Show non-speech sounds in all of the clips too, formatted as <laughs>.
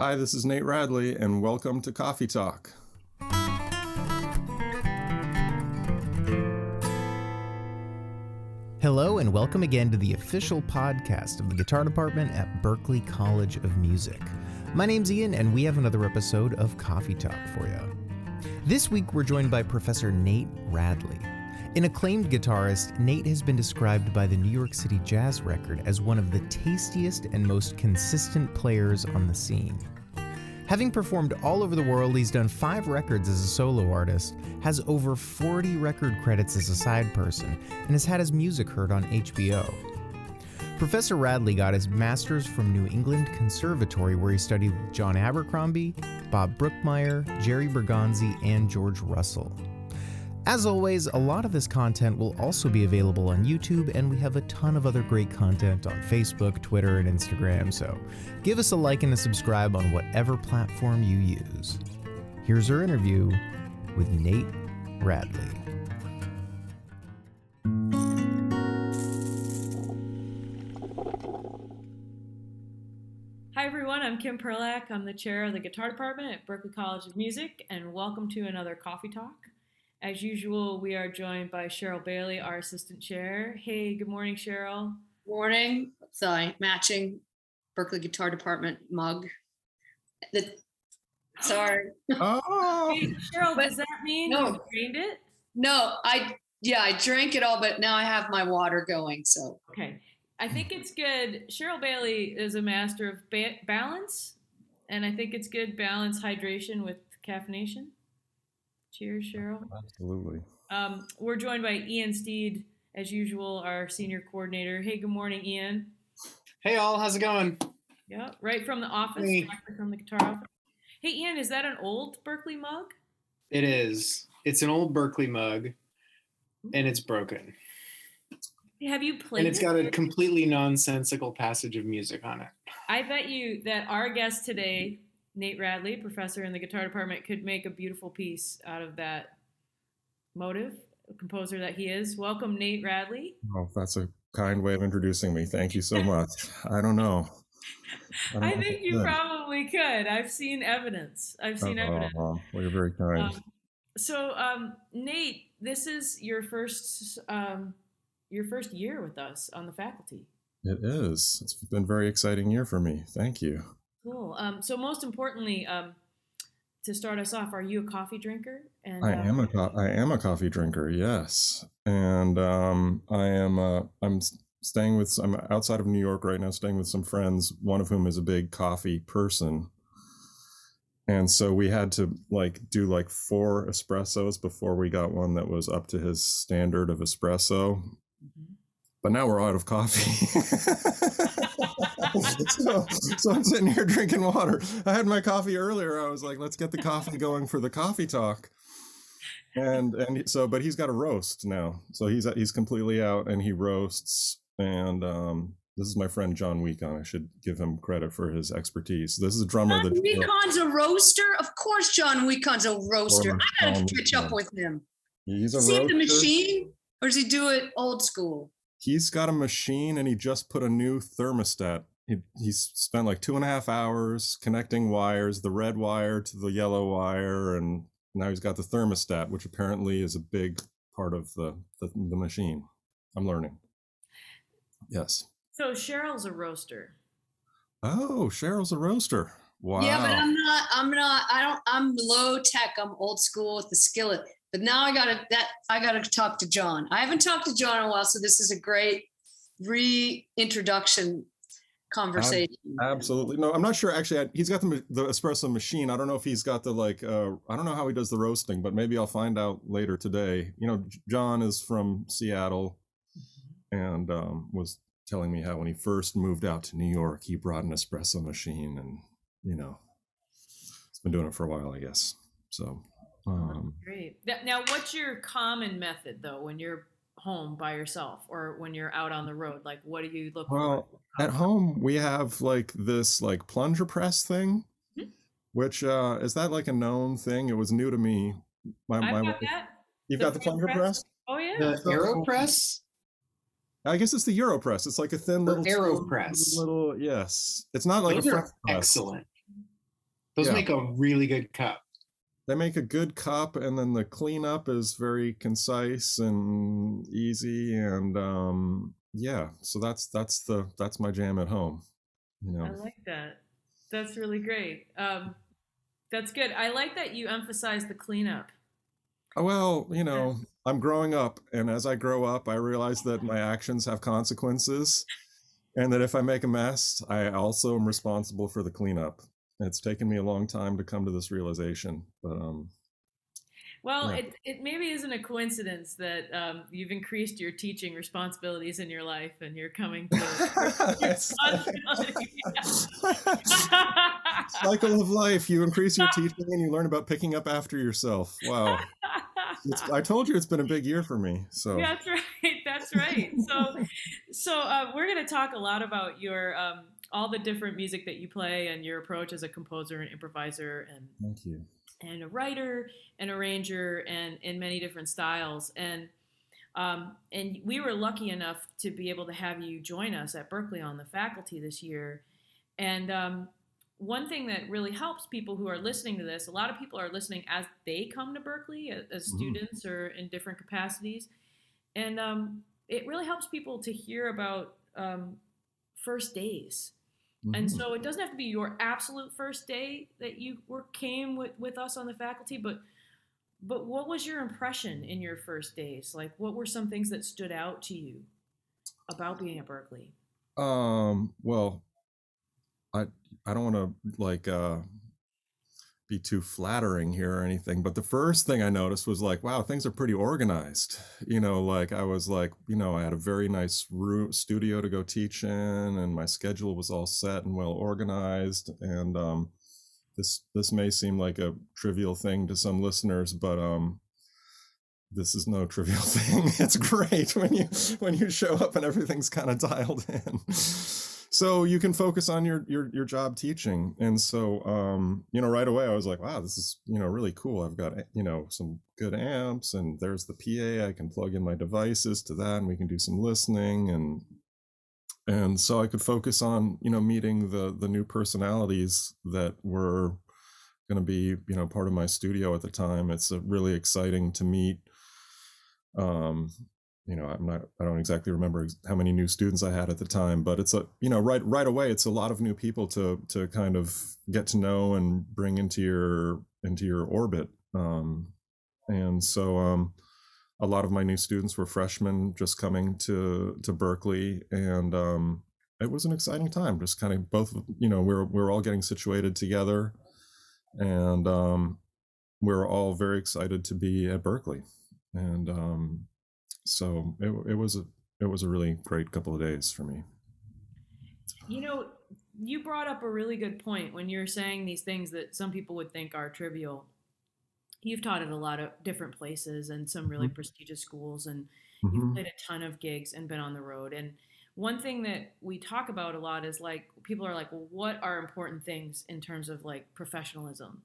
Hi, this is Nate Radley, and welcome to Coffee Talk. Hello, and welcome again to the official podcast of the guitar department at Berklee College of Music. My name's Ian, and we have another episode of Coffee Talk for you. This week, we're joined by Professor Nate Radley. An acclaimed guitarist, Nate has been described by the New York City Jazz Record as one of the tastiest and most consistent players on the scene. Having performed all over the world, he's done five records as a solo artist, has over 40 record credits as a side person, and has had his music heard on HBO. Professor Radley got his master's from New England Conservatory, where he studied with John Abercrombie, Bob Brookmeyer, Jerry Bergonzi, and George Russell. As always, a lot of this content will also be available on YouTube, and we have a ton of other great content on Facebook, Twitter, and Instagram, so give us a like and a subscribe on whatever platform you use. Here's our interview with Nate Radley. Hi everyone, I'm Kim Perlak. I'm the chair of the guitar department at Berklee College of Music, and welcome to another Coffee Talk. As usual, we are joined by Cheryl Bailey, our assistant chair. Hey, good morning, Cheryl. Morning. Sorry, matching Berklee Guitar Department mug. The, sorry. <gasps> Oh, Hey, Cheryl, does that mean No. you drained it? No, I yeah, I drank it all, but now I have my water going. So Okay. I think it's good. Cheryl Bailey is a master of ba- balance, and I think it's good balance hydration with caffeination. Cheers, Cheryl. absolutely. Um, we're joined by Ian Steed, as usual, our senior coordinator. Hey, good morning, Ian. Hey all, how's it going? Yeah, right from the office, Hey. from the guitar office. Hey, Ian, is that an old Berklee mug? It is. It's an old Berklee mug, and it's broken. Have you played And it's it? got a completely nonsensical passage of music on it. I bet you that our guest today, Nate Radley, professor in the guitar department, could make a beautiful piece out of that motive. Composer that he is. Welcome, Nate Radley. Oh, that's a kind way of introducing me. Thank you so <laughs> much. I don't know. don't I know think you could. probably could. I've seen evidence. I've seen Oh, evidence. well, you're very kind. Um, so, um, Nate, this is your first um, your first year with us on the faculty. it is. It's been a very exciting year for me. Thank you. Cool. Um, so, most importantly, um, to start us off, are you a coffee drinker? And I uh, am a co- I am a coffee drinker. Yes, and um, I am. Uh, I'm staying with. I'm outside of New York right now, staying with some friends. One of whom is a big coffee person, and so we had to like do like four espressos before we got one that was up to his standard of espresso. Mhm. But now we're out of coffee. <laughs> <laughs> so, so I'm sitting here drinking water. I had my coffee earlier. I was like, let's get the coffee going for the coffee talk. And and so, but he's got a roast now. So he's he's completely out and he roasts. And um, this is my friend John Wikan. I should give him credit for his expertise. This is a drummer John Wikan's a roaster. Of course, John Wikan's a roaster. I gotta John catch up with him. he's a Is he the machine, or does he do it old school? he's got a machine and he just put a new thermostat. He, he's spent like two and a half hours connecting wires, the red wire to the yellow wire, and now he's got the thermostat, which apparently is a big part of the, the, the machine. I'm learning. Yes. So, Cheryl's a roaster. Oh, Cheryl's a roaster. Wow. Yeah, but I'm not. I'm not. I don't. I'm low tech. I'm old school with the skillet. But now I gotta that I gotta talk to John. I haven't talked to John in a while, so this is a great reintroduction conversation. Absolutely. No, I'm not sure. Actually, I, he's got the, the espresso machine. I don't know if he's got the like. Uh, I don't know how he does the roasting, but maybe I'll find out later today. You know, John is from Seattle, and um, was telling me how when he first moved out to New York, he brought an espresso machine, and you know, he's been doing it for a while, I guess. So, um, Great. Now, what's your common method though when you're home by yourself or when you're out on the road? Like, what do you look Well, for? at home we have like this like plunger press thing, Mhm. which uh, is that like a known thing? It was new to me. My, I've my got that. You've The got the plunger press? press? Oh yeah. The So- AeroPress? I guess it's the AeroPress. It's like a thin Or little AeroPress. Little yes. It's not like Those a are French press. excellent. Those Yeah. make a really good cup. They make a good cup and then the cleanup is very concise and easy and um yeah so that's that's the that's my jam at home you know I like that. That's really great. Um, that's good. I like that you emphasize the cleanup. Oh, well you know i'm growing up and as i grow up i realize that my actions have consequences and that if i make a mess i also am responsible for the cleanup it's taken me a long time to come to this realization but um Well, Yeah. it, it maybe isn't a coincidence that um, you've increased your teaching responsibilities in your life and you're coming to <laughs> responsibility. <laughs> cycle of life you increase your <laughs> teaching and you learn about picking up after yourself wow it's, i told you it's been a big year for me so that's right. That's right. So, so uh, we're going to talk a lot about your um, all the different music that you play and your approach as a composer and improviser and thank you and a writer, an arranger, and in many different styles. And um, and we were lucky enough to be able to have you join us at Berklee on the faculty this year. And um, one thing that really helps people who are listening to this, a lot of people are listening as they come to Berklee as, as Mhm. students or in different capacities, and um, it really helps people to hear about um, first days. And Mhm. so it doesn't have to be your absolute first day that you were came with, with us on the faculty, but but what was your impression in your first days? Like what were some things that stood out to you about being at Berklee? Um, well, I I don't want to like uh be too flattering here or anything, but the first thing I noticed was like, wow, things are pretty organized. You know, like I was like, you know, I had a very nice room studio to go teach in, and my schedule was all set and well organized. And um, this this may seem like a trivial thing to some listeners, but um, this is no <laughs> trivial thing. It's great when you when you show up and everything's kind of dialed in. So you can focus on your your your job teaching. And so um, you know, right away I was like, wow, this is, you know, really cool. I've got, you know, some good amps and there's the PA. I can plug in my devices to that and we can do some listening and and so I could focus on, you know, meeting the the new personalities that were going to be, you know, part of my studio at the time. It's uh really exciting to meet um you know i'm not i don't exactly remember how many new students i had at the time but it's a you know right right away it's a lot of new people to to kind of get to know and bring into your into your orbit. Um and so um a lot of my new students were freshmen just coming to to berklee and um it was an exciting time just kind of both you know we're we're all getting situated together and um we're all very excited to be at berklee. And um so it, it was a it was a really great couple of days for me You know, you brought up a really good point when you're saying these things that some people would think are trivial. You've taught at a lot of different places and some really prestigious schools, and you've Mhm. played a ton of gigs and been on the road. And one thing that we talk about a lot is like people are like, well, what are important things in terms of like professionalism?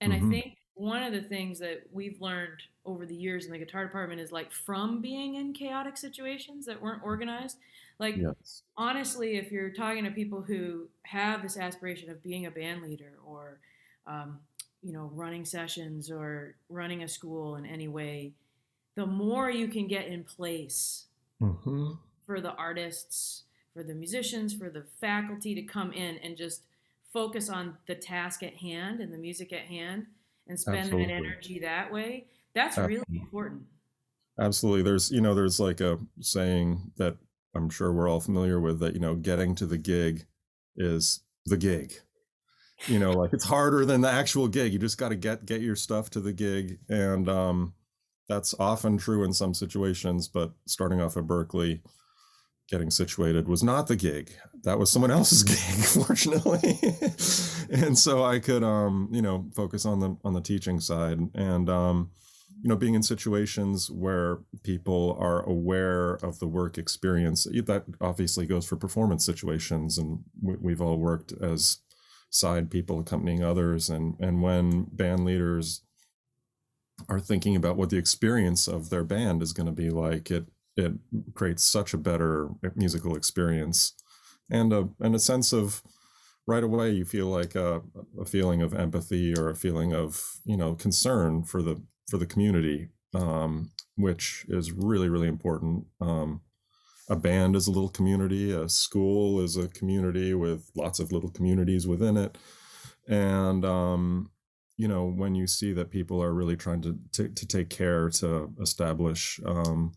And Mhm. I think one of the things that we've learned over the years in the guitar department is like from being in chaotic situations that weren't organized, like yes. honestly, if you're talking to people who have this aspiration of being a band leader or, um, you know, running sessions or running a school in any way, the more you can get in place hmm for the artists, for the musicians, for the faculty to come in and just focus on the task at hand and the music at hand and spend Absolutely. that energy that way, that's really important. absolutely there's you know there's like a saying that i'm sure we're all familiar with that you know getting to the gig is the gig you know like it's harder than the actual gig you just got to get get your stuff to the gig and um that's often true in some situations but starting off at berklee getting situated was not the gig. That was someone else's <laughs> gig <laughs> fortunately. And so i could um you know focus on the on the teaching side. And um you know being in situations where people are aware of the work experience that obviously goes for performance situations. And we, we've all worked as side people accompanying others. And and when band leaders are thinking about what the experience of their band is going to be like it it creates such a better musical experience and a and a sense of right away you feel like a, a feeling of empathy or a feeling of you know concern for the for the community um, which is really really important. Um, a band is a little community a school is a community with lots of little communities within it. And um, you know when you see that people are really trying to to, to take care to establish um,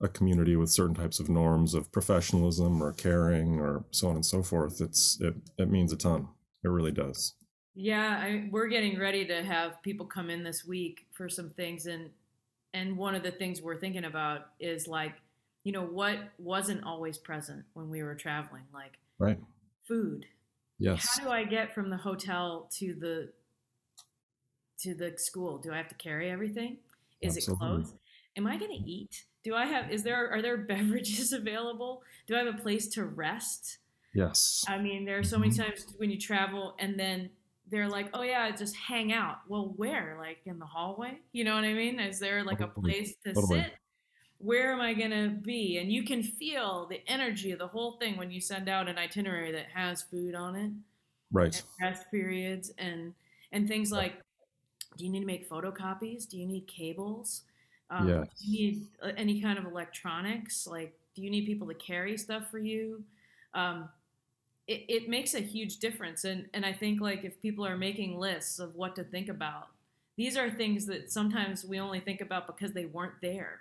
a community with certain types of norms of professionalism or caring or so on and so forth it's it, it means a ton. It really does. Yeah I, we're getting ready to have people come in this week for some things and and one of the things we're thinking about is like you know what wasn't always present when we were traveling like right. food. Yes. How do i get from the hotel to the to the school? Do i have to carry everything? Is Absolutely. it closed am i going to eat do i have is there are there beverages <laughs> available? Do i have a place to rest? Yes. I mean there are so many Mhm. times when you travel and then they're like oh yeah just hang out. Well where? Like in the hallway? You know what i mean? Is there like a place to Totally. sit? Where am i going to be? And you can feel the energy of the whole thing when you send out an itinerary that has food on it right. rest periods and and things like do you need to make photocopies? Do you need cables um, Yes. do you need uh, any kind of electronics like do you need people to carry stuff for you um, it, it makes a huge difference and and i think like if people are making lists of what to think about these are things that sometimes we only think about because they weren't there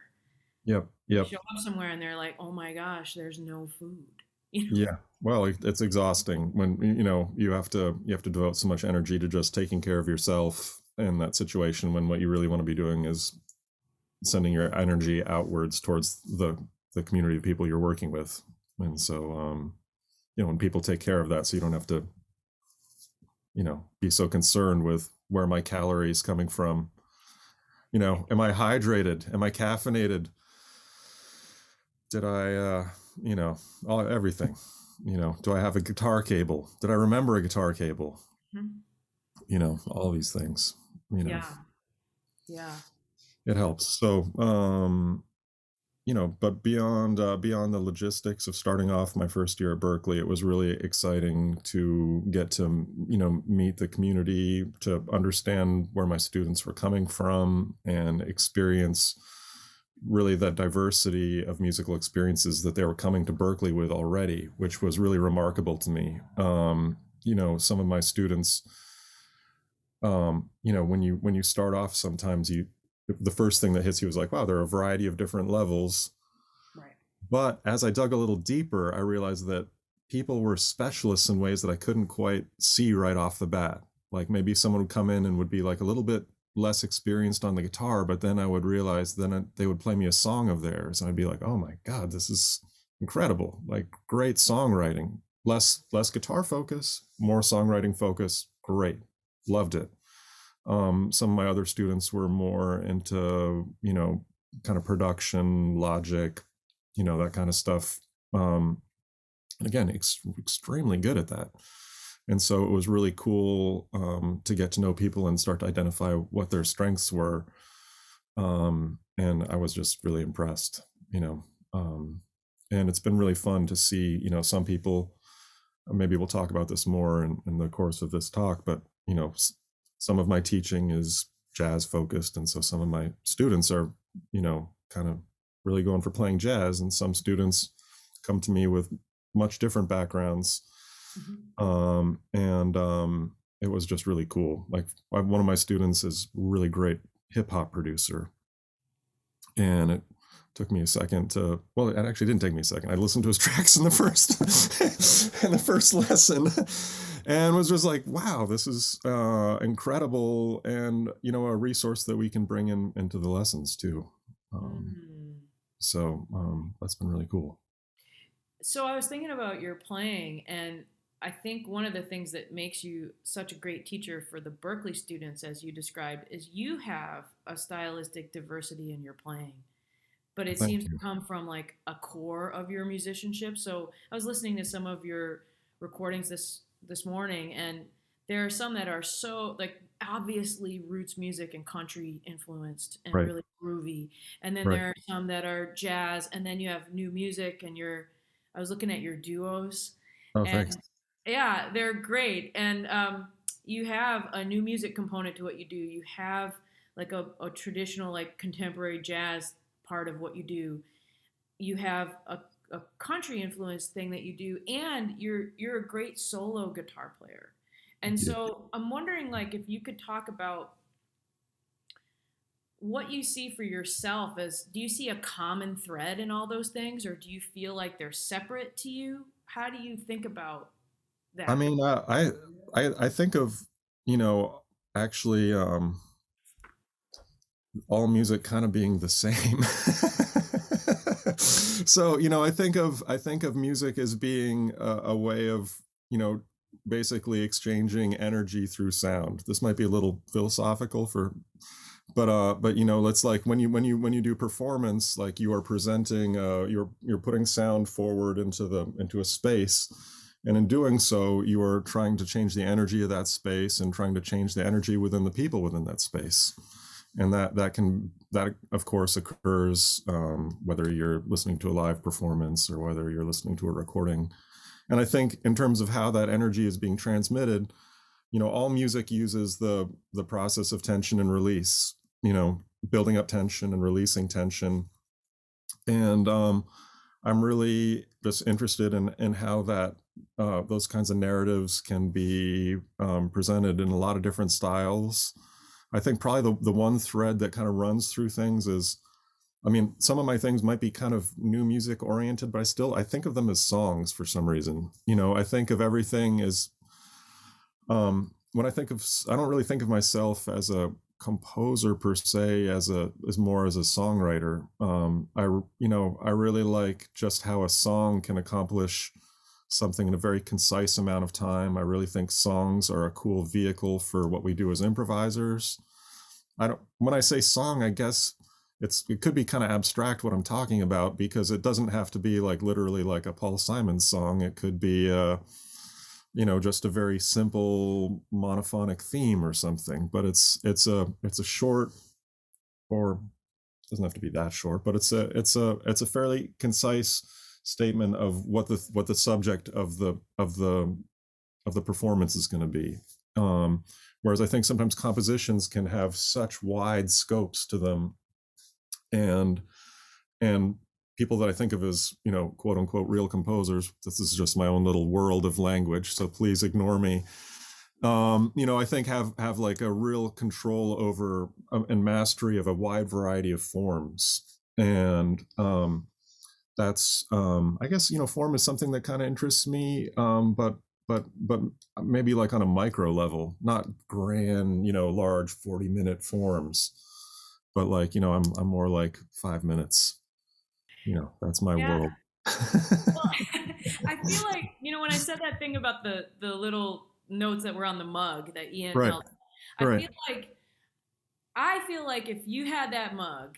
yep yep show up somewhere and they're like oh my gosh there's no food <laughs> you know? yeah well it's exhausting when you know you have to you have to devote so much energy to just taking care of yourself in that situation when what you really want to be doing is sending your energy outwards towards the the community of people you're working with. And so um you know when people take care of that so you don't have to you know be so concerned with where my calories coming from. You know am i hydrated? Am i caffeinated? Did i uh you know all everything. You know do i have a guitar cable? Did i remember a guitar cable? Mhm. you know all these things you know. Yeah. Yeah it helps. So um you know but beyond uh, beyond the logistics of starting off my first year at berklee it was really exciting to get to you know meet the community to understand where my students were coming from and experience really that diversity of musical experiences that they were coming to berklee with already which was really remarkable to me. Um you know some of my students um you know when you when you start off sometimes you the first thing that hits you is like wow there are a variety of different levels. Right. But as i dug a little deeper i realized that people were specialists in ways that i couldn't quite see right off the bat. Like maybe someone would come in and would be like a little bit less experienced on the guitar but then i would realize then I- they would play me a song of theirs and i'd be like oh my god this is incredible. Like great songwriting. Less less guitar focus more songwriting focus. Great. Loved it um, some of my other students were more into you know kind of production logic you know that kind of stuff. Um, and again ex- extremely good at that. And so it was really cool um, to get to know people and start to identify what their strengths were. Um, and i was just really impressed you know um, and it's been really fun to see you know some people maybe we'll talk about this more in, in the course of this talk but you know some of my teaching is jazz focused and so some of my students are you know kind of really going for playing jazz and some students come to me with much different backgrounds. Mhm. um, and um, it was just really cool. Like I- one of my students is a really great hip hop producer. And it took me a second to well it actually didn't take me a second. I listened to his <laughs> tracks in the first <laughs> in the first lesson and was just like wow this is uh incredible and you know a resource that we can bring in into the lessons too um, Mm. so um that's been really cool So I was thinking about your playing, and I think one of the things that makes you such a great teacher for the Berklee students, as you described, is you have a stylistic diversity in your playing. But it Thank seems you. to come from like a core of your musicianship. So I was listening to some of your recordings this this morning, and there are some that are so like obviously roots music and country influenced and Right. really groovy and then Right. there are some that are jazz and then you have new music and you're i was looking at your duos oh and thanks Yeah, they're great. And um, you have a new music component to what you do. You have like a, a traditional, like contemporary jazz part of what you do. You have a, a country influence thing that you do, and you're you're a great solo guitar player. And so I'm wondering, like, if you could talk about what you see for yourself as do you see a common thread in all those things or do you feel like they're separate to you how do you think about that I mean, uh, I I I think of you know actually um, all music kind of being the same. <laughs> <laughs> so you know, I think of I think of music as being a, a way of you know basically exchanging energy through sound. This might be a little philosophical for but uh but you know it's like when you when you when you do performance like you are presenting uh you're you're putting sound forward into the into a space and in doing so you are trying to change the energy of that space and trying to change the energy within the people within that space and that that can that of course occurs um, whether you're listening to a live performance or whether you're listening to a recording. And i think in terms of how that energy is being transmitted you know all music uses the the process of tension and release you know building up tension and releasing tension. And um i'm really just interested in in how that uh those kinds of narratives can be um, presented in a lot of different styles i think probably the, the one thread that kind of runs through things is i mean some of my things might be kind of new music oriented but i still i think of them as songs for some reason. You know i think of everything as um when i think of i don't really think of myself as a composer per se as a as more as a songwriter. Um i you know i really like just how a song can accomplish something in a very concise amount of time. I really think songs are a cool vehicle for what we do as improvisers. I don't when i say song i guess it's it could be kind of abstract what i'm talking about because it doesn't have to be like literally like a paul simon song. It could be uh you know just a very simple monophonic theme or something but it's it's a it's a short or doesn't have to be that short but it's a it's a it's a fairly concise statement of what the what the subject of the of the of the performance is going to be. Um whereas i think sometimes compositions can have such wide scopes to them. And and people that I think of as, you know, quote unquote real composers, this is just my own little world of language, so please ignore me. Um, you know, I think have have like a real control over um, and mastery of a wide variety of forms, and um, that's um, I guess you know form is something that kind of interests me, um, but but but maybe like on a micro level, not grand, you know, large forty minute forms, but like you know, I'm I'm more like five minutes you know that's my Yeah. world well, <laughs> <laughs> I feel like you know when I said that thing about the the little notes that were on the mug that Ian Right. held. I Right. feel like I feel like if you had that mug,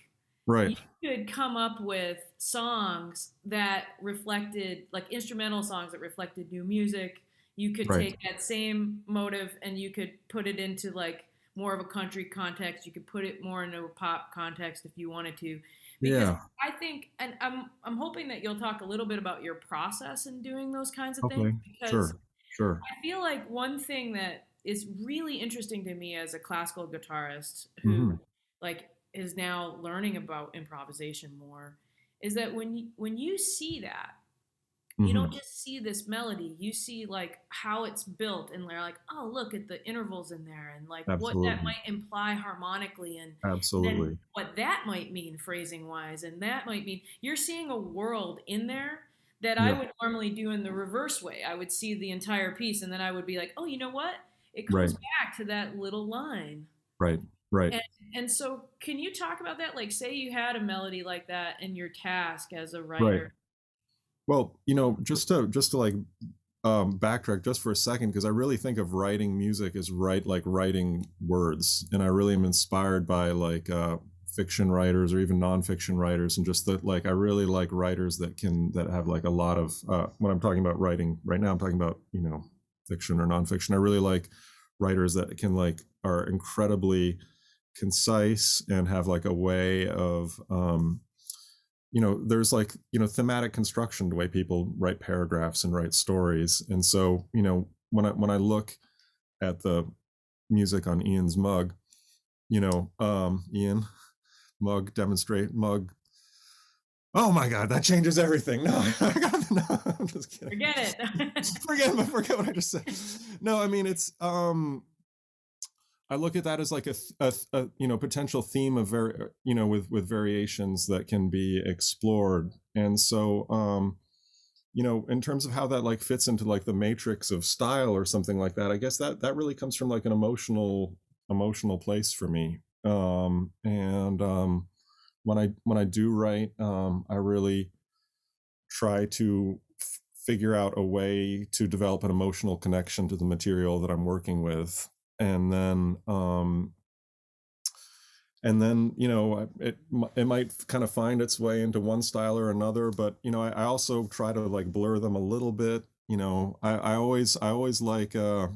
right you could come up with songs that reflected like instrumental songs that reflected new music. You could Right. take that same motive and you could put it into like more of a country context. You could put it more into a pop context if you wanted to. Because yeah I think, and I'm I'm hoping that you'll talk a little bit about your process in doing those kinds of okay things because sure sure I feel like one thing that is really interesting to me as a classical guitarist who Mhm. like is now learning about improvisation more is that when you, when you see that you mm-hmm. don't just see this melody you see like how it's built and they're like oh look at the intervals in there and like what that might imply harmonically and absolutely what that might mean phrasing wise and that might mean you're seeing a world in there that I would normally do in the reverse way. I would see the entire piece and then I would be like, "Oh, you know what? It comes Right. back to that little line." right right And and so can you talk about that like say you had a melody like that in your task as a writer. Right. well you know just to just to like um backtrack just for a second because i really think of writing music as write like writing words and i really am inspired by like uh fiction writers or even nonfiction writers and just that like i really like writers that can that have like a lot of uh when i'm talking about writing right now i'm talking about you know fiction or nonfiction i really like writers that can like are incredibly concise and have like a way of um you know there's like you know thematic construction the way people write paragraphs and write stories. And so you know when i when i look at the music on ian's mug you know um ian mug demonstrate mug. Oh my god that changes everything. No, <laughs> I got, no <laughs> i'm just kidding. Forget it. <laughs> forget forget what i just said. No i mean it's um I look at that as like a, a, a, you know potential theme of very you know with with variations that can be explored. And so um you know in terms of how that like fits into like the matrix of style or something like that i guess that that really comes from like an emotional emotional place for me. Um and um when i when i do write um i really try to figure out a way to develop an emotional connection to the material that i'm working with and then um and then you know it it might kind of find its way into one style or another but you know i, I also try to like blur them a little bit you know i, I always i always like uh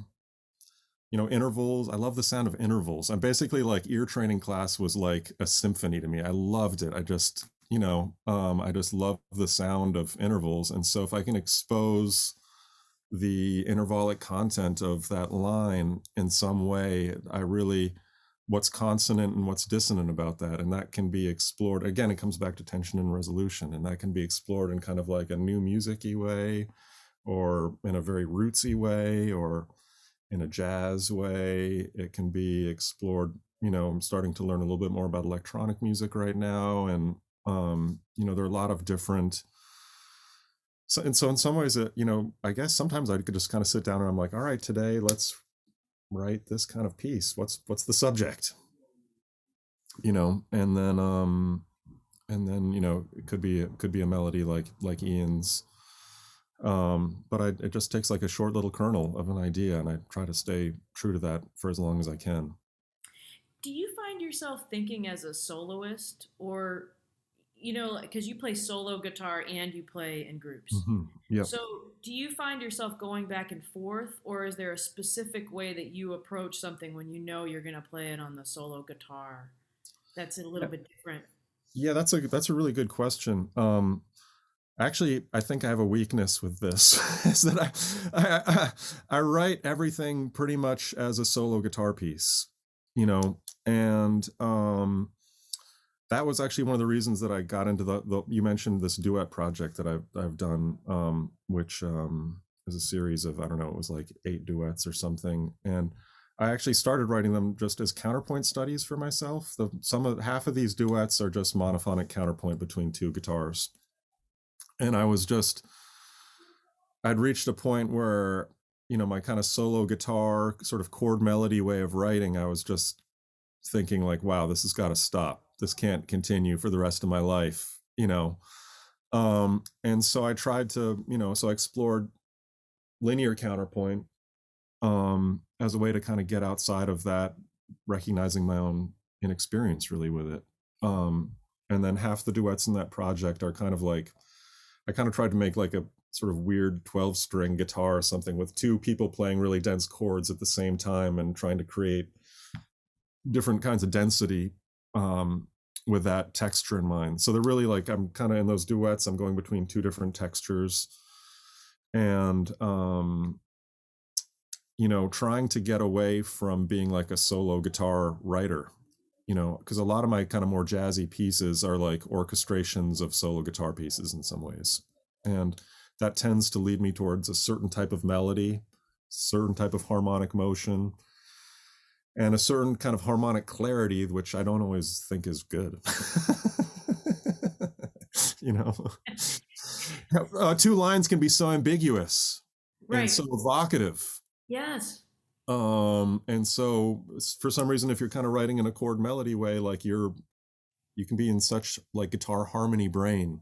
you know intervals i love the sound of intervals and basically like ear training class was like a symphony to me i loved it i just you know um i just love the sound of intervals and so if i can expose the intervallic content of that line in some way. I really what's consonant and what's dissonant about that and that can be explored. Again it comes back to tension and resolution and that can be explored in kind of like a new musicy way or in a very rootsy way or in a jazz way. It can be explored you know i'm starting to learn a little bit more about electronic music right now and um you know there are a lot of different so and so in some ways it you know i guess sometimes i could just kind of sit down and i'm like all right today let's write this kind of piece. What's what's the subject? You know and then um and then you know it could be it could be a melody like like ian's um but I, it just takes like a short little kernel of an idea and i try to stay true to that for as long as i can. Do you find yourself thinking as a soloist or you know, because you play solo guitar and you play in groups. mm-hmm. yeah So, do you find yourself going back and forth, or is there a specific way that you approach something when you know you're going to play it on the solo guitar that's a little bit different? yeah that's a that's a really good question um actually i think i have a weakness with this <laughs> is that I, I i i write everything pretty much as a solo guitar piece you know and um that was actually one of the reasons that I got into the, the you mentioned this duet project that I've I've done, um, which um, is a series of I don't know, it was like eight duets or something, and I actually started writing them just as counterpoint studies for myself. The some of half of these duets are just monophonic counterpoint between two guitars, and I was just I'd reached a point where you know my kind of solo guitar sort of chord melody way of writing, I was just thinking like, wow, this has got to stop this can't continue for the rest of my life you know? Um and so i tried to you know so i explored linear counterpoint um as a way to kind of get outside of that recognizing my own inexperience really with it. Um and then half the duets in that project are kind of like i kind of tried to make like a sort of weird 12 string guitar or something with two people playing really dense chords at the same time and trying to create different kinds of density um, with that texture in mind. So they're really like I'm kind of in those duets. I'm going between two different textures, and um, you know, trying to get away from being like a solo guitar writer. You know, because a lot of my kind of more jazzy pieces are like orchestrations of solo guitar pieces in some ways, and that tends to lead me towards a certain type of melody, certain type of harmonic motion and a certain kind of harmonic clarity, which I don't always think is good. <laughs> you know, <laughs> uh, two lines can be so ambiguous Right. and so evocative. yes. Um, and so for some reason, if you're kind of writing in a chord melody way, like you're, you can be in such like guitar harmony brain,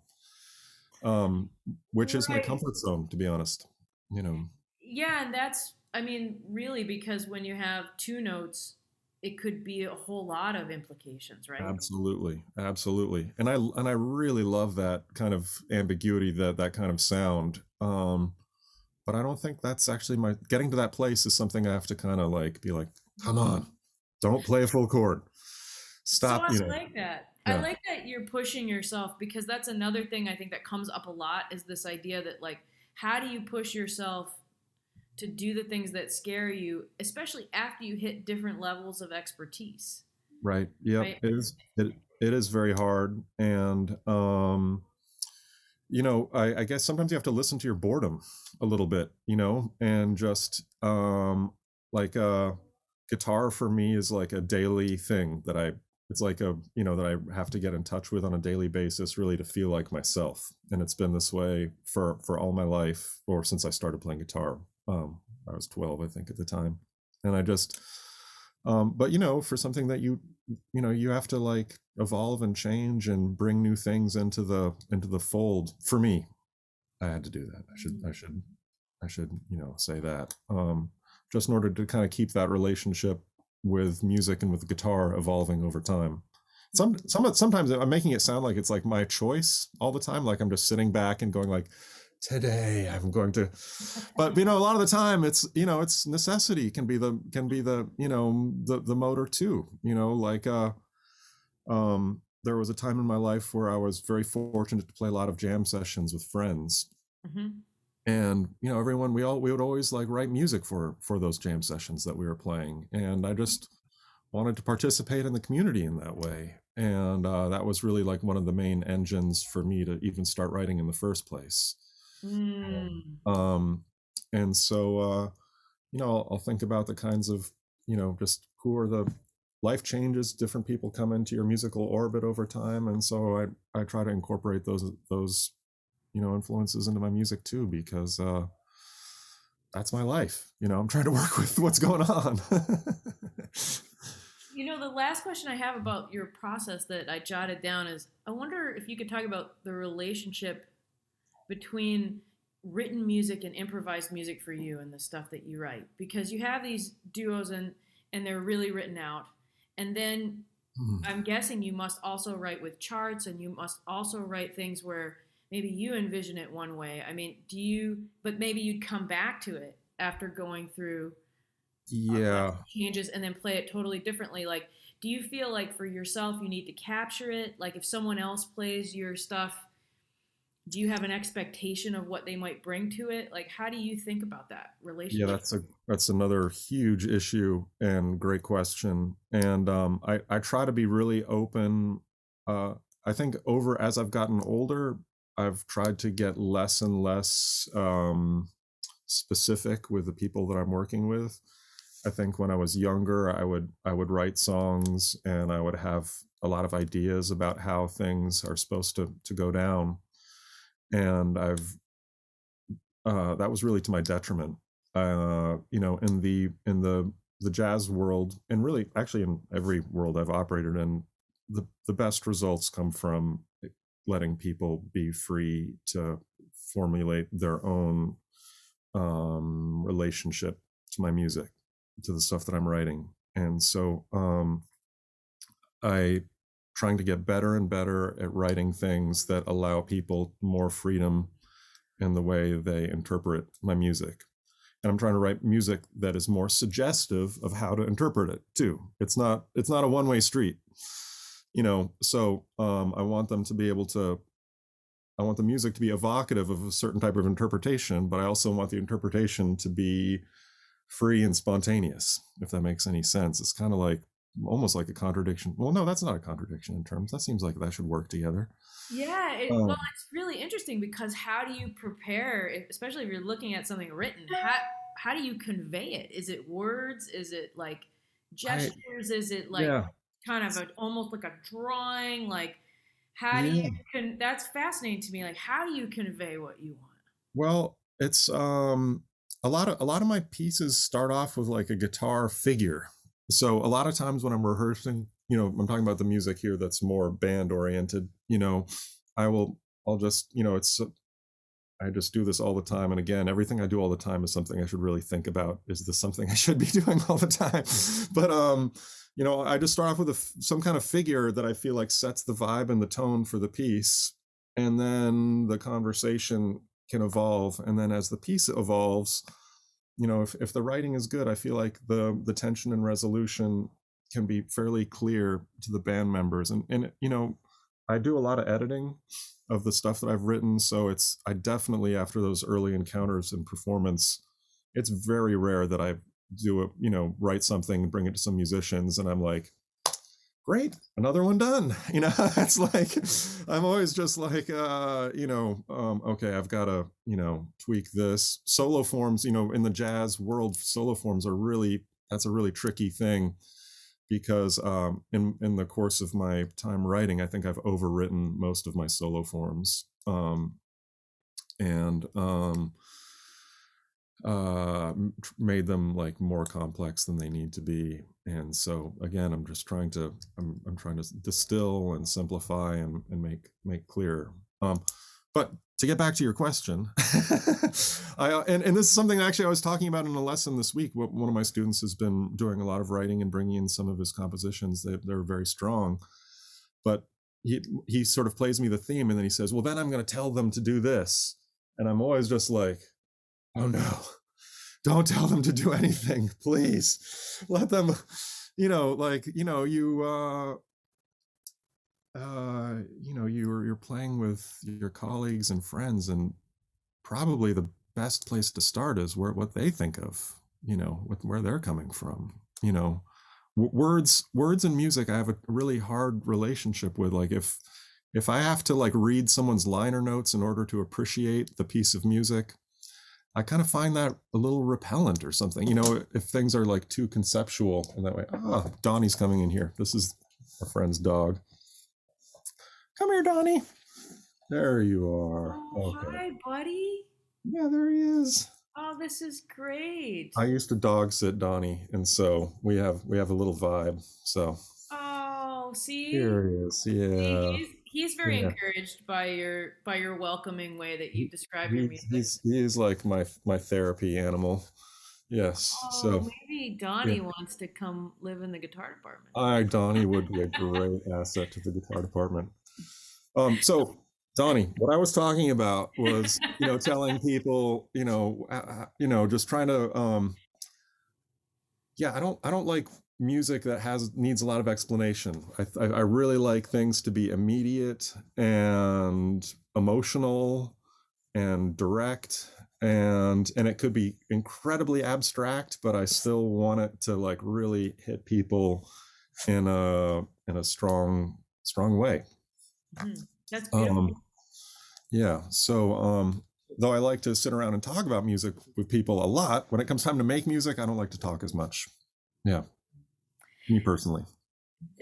um, which is my Right. comfort zone, to be honest. You know, Yeah, and that's I mean, really because when you have two notes, it could be a whole lot of implications, right? Absolutely, absolutely, and I and I really love that kind of ambiguity, that that kind of sound. Um, but I don't think that's actually my getting to that place is something I have to kind of like be like, come on, don't play a full chord, stop. so you I know, like that. I like that you're pushing yourself because that's another thing I think that comes up a lot is this idea that like how do you push yourself to do the things that scare you, especially after you hit different levels of expertise. Right. Yeah. Right. It is. It it is very hard, and um, you know, I, I guess sometimes you have to listen to your boredom a little bit, you know, and just um, like uh, guitar for me is like a daily thing that I. It's like a you know that I have to get in touch with on a daily basis, really to feel like myself, and it's been this way for for all my life, or since I started playing guitar. Um, I was twelve, I think, at the time, and I just um, but you know for something that you you know you have to like evolve and change and bring new things into the into the fold. For me i had to do that. I should i should i should you know say that. Um just in order to kind of keep that relationship with music and with guitar evolving over time. Some some sometimes i'm making it sound like it's like my choice all the time. Like i'm just sitting back and going like today. I'm going to <laughs> but you know a lot of the time it's you know it's necessity can be the can be the you know the the motor too you know like uh um there was a time in my life where i was very fortunate to play a lot of jam sessions with friends. Hmm and you know everyone we all we would always like write music for for those jam sessions that we were playing. And i just wanted to participate in the community in that way. And uh, that was really like one of the main engines for me to even start writing in the first place Mm. um and so uh you know I'll, I'll think about the kinds of you know just who are the life changes different people come into your musical orbit over time and so i i try to incorporate those those you know influences into my music too because uh that's my life you know i'm trying to work <laughs> with what's going on You know, the last question I have about your process that I jotted down is I wonder if you could talk about the relationship between written music and improvised music for you and the stuff that you write because you have these duos and and they're really written out and then Hmm. I'm guessing you must also write with charts and you must also write things where maybe you envision it one way. I mean, do you, but maybe you'd come back to it after going through yeah changes and then play it totally differently. Like, do you feel like for yourself you need to capture it? Like, if someone else plays your stuff, do you have an expectation of what they might bring to it? Like, how do you think about that relationship? Yeah, that's a that's another huge issue and great question. And um, I I try to be really open. Uh, I think over as I've gotten older, I've tried to get less and less um, specific with the people that I'm working with. I think when I was younger, I would I would write songs and I would have a lot of ideas about how things are supposed to to go down, and I've uh, that was really to my detriment. Uh, you know, in the in the the jazz world, and really actually in every world I've operated in, the the best results come from letting people be free to formulate their own um, relationship to my music, to the stuff that I'm writing, and so um, I trying to get better and better at writing things that allow people more freedom in the way they interpret my music. And I'm trying to write music that is more suggestive of how to interpret it too. It's not it's not a one-way street. You know, so um, I want them to be able to I want the music to be evocative of a certain type of interpretation, but I also want the interpretation to be free and spontaneous, if that makes any sense. It's kind of like almost like a contradiction. Well, no, that's not a contradiction in terms. That seems like that should work together. Yeah, it, Um, well, it's really interesting because how do you prepare, especially if you're looking at something written? How how do you convey it? Is it words? Is it like gestures? Is it like yeah. kind of a, almost like a drawing? Like how do Yeah. you can? That's fascinating to me. Like how do you convey what you want? Well, it's um a lot of a lot of my pieces start off with like a guitar figure. So a lot of times when I'm rehearsing, you know, I'm talking about the music here that's more band oriented, you know, I will I'll just, you know, it's I just do this all the time and again, everything I do all the time is something I should really think about. Is this something <laughs> I should be doing all the time? <laughs> But um you know, I just start off with a some kind of figure that I feel like sets the vibe and the tone for the piece and then the conversation can evolve and then as the piece evolves you know if, if the writing is good i feel like the the tension and resolution can be fairly clear to the band members. And and you know i do a lot of editing of the stuff that i've written so it's i definitely after those early encounters and performance it's very rare that i do a you know write something bring it to some musicians and i'm like great another one done. <laughs> You know <laughs> it's like i'm always just like uh you know um okay i've got to you know tweak this. Solo forms you know in the jazz world solo forms are really that's a really tricky thing because um in in the course of my time writing i think i've overwritten most of my solo forms. Um and um uh made them like more complex than they need to be. And so again i'm just trying to i'm, I'm trying to distill and simplify and, and make make clear. Um but to get back to your question <laughs> i uh, and, and this is something actually i was talking about in a lesson this week. One of my students has been doing a lot of writing and bringing in some of his compositions. They, they're very strong. But he he sort of plays me the theme and then he says well then i'm going to tell them to do this. And i'm always just like oh no. Don't tell them to do anything please. Let them you know like you know you uh uh you know you're you're playing with your colleagues and friends and probably the best place to start is where what they think of you know with where they're coming from you know. W- words words and music i have a really hard relationship with like if if i have to like read someone's liner notes in order to appreciate the piece of music I kind of find that a little repellent or something. You know, if things are like too conceptual in that way. Oh, Donnie's coming in here. This is our friend's dog. Come here, Donnie. There you are. Oh, okay. Hi, buddy. Yeah, there he is. Oh, this is great. I used to dog sit Donnie, and so we have we have a little vibe. So. Oh, see. Here he is. Yeah. See, he's very yeah. encouraged by your by your welcoming way that you describe he, your music. He's like my my therapy animal. Yes. Oh, so maybe Donnie yeah. wants to come live in the guitar department. I Donnie would be a great asset to the guitar department. Um, so Donnie, what I was talking about was, you know, telling people, you know, uh, you know, just trying to, um, yeah, I don't, I don't like music that has needs a lot of explanation. I, I, really like things to be immediate and emotional and direct and and it could be incredibly abstract but i still want it to like really hit people in a in a strong strong way mm, that's beautiful. Um, yeah so um though i like to sit around and talk about music with people a lot when it comes time to make music i don't like to talk as much yeah me personally.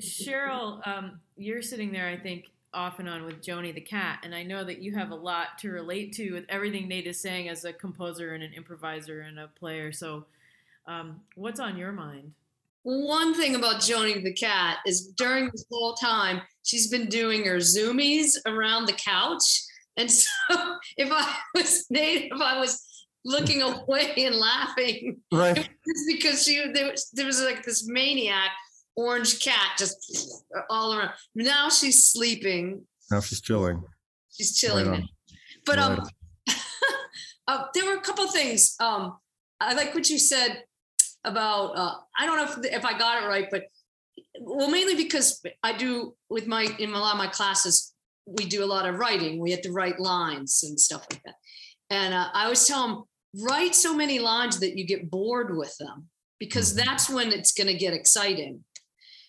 Cheryl, um, you're sitting there, I think, off and on with Joni the cat, and I know that you have a lot to relate to with everything Nate is saying as a composer and an improviser and a player. So, um, what's on your mind? One thing about Joni the cat is during this whole time, she's been doing her zoomies around the couch. And <laughs> so if I was Nate, if I was looking <laughs> away and laughing. Right. <laughs> It's because she there was, there was like this maniac orange cat just all around. Now she's sleeping. Now she's chilling. She's chilling. Right but right. um <laughs> uh, there were a couple things. Um I like what you said about uh I don't know if if I got it right, but well mainly because I do with my in a lot of my classes we do a lot of writing. We have to write lines and stuff like that. And uh, I always tell them, write so many lines that you get bored with them because mm-hmm. that's when it's going to get exciting.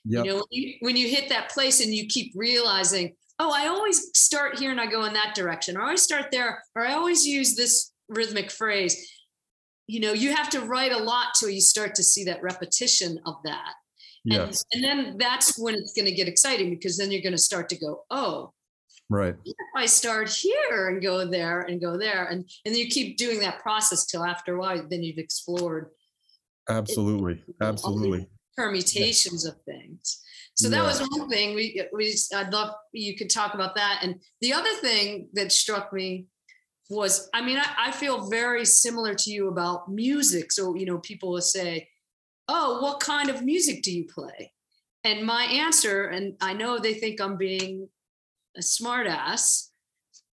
Yep. You know, when you, when you hit that place and you keep realizing, oh, I always start here and I go in that direction, or I always start there, or I always use this rhythmic phrase. You know, you have to write a lot till you start to see that repetition of that. Yes. And, and then that's when it's going to get exciting because then you're going to start to go, oh, Right. If I start here and go there and go there, and and you keep doing that process till after a while, then you've explored. Absolutely, it, absolutely. Permutations yeah. of things. So that yeah. was one thing. We we I'd love you could talk about that. And the other thing that struck me was, I mean, I, I feel very similar to you about music. So you know, people will say, "Oh, what kind of music do you play?" And my answer, and I know they think I'm being a smartass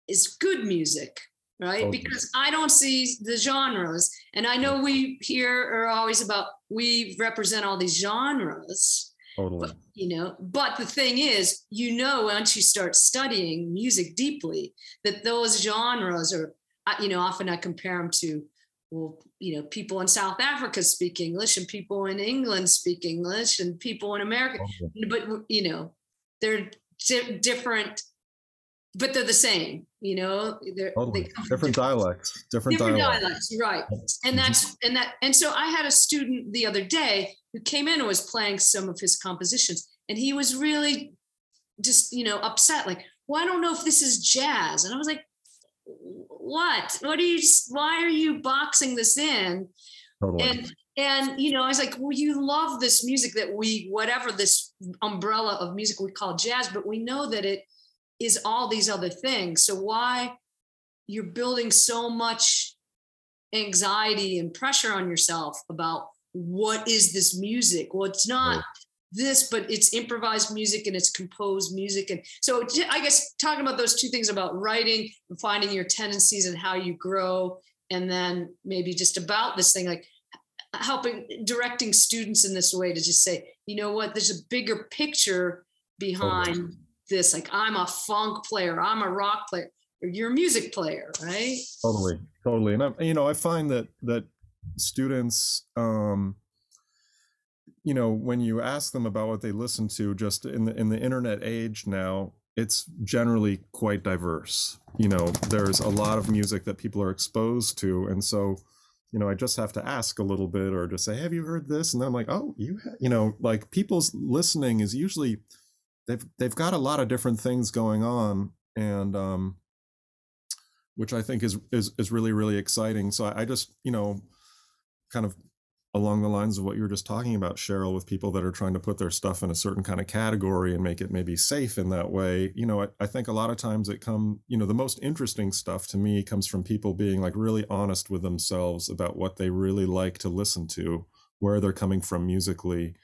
is good music right oh, okay. because i don't see the genres and i know mm. we here are always about we represent all these genres Totally. But, you know, but the thing is, you know, once you start studying music deeply, that those genres are, you know, often I compare them to, well, you know, people in South Africa speak English and people in England speak English and people in America, totally. but you know, they're di- different but they're the same you know they're totally. they different, different, dialects different, different dialects. dialects. right and mm-hmm. that's and that and so i had a student the other day who came in and was playing some of his compositions and he was really just you know upset like well i don't know if this is jazz and i was like what what are you why are you boxing this in totally. and and you know i was like well you love this music that we whatever this umbrella of music we call jazz but we know that it is all these other things. So why you're building so much anxiety and pressure on yourself about what is this music? Well, it's not right. this, but it's improvised music and it's composed music. And so I guess talking about those two things about writing and finding your tendencies and how you grow, and then maybe just about this thing, like helping directing students in this way to just say, you know what, there's a bigger picture behind this. Like i'm a funk player. I'm a rock player. You're a music player right? Totally. Totally. And i you know i find that that students um you know when you ask them about what they listen to just in the in the internet age now it's generally quite diverse. You know there's a lot of music that people are exposed to. And so you know i just have to ask a little bit or just say have you heard this and then i'm like oh you you know like people's listening is usually they've they've got a lot of different things going on, and um, which I think is is is really really exciting. So I, I just you know, kind of along the lines of what you were just talking about, Cheryl, with people that are trying to put their stuff in a certain kind of category and make it maybe safe in that way. You know, I, I, think a lot of times it come, you know, the most interesting stuff to me comes from people being like really honest with themselves about what they really like to listen to, where they're coming from musically,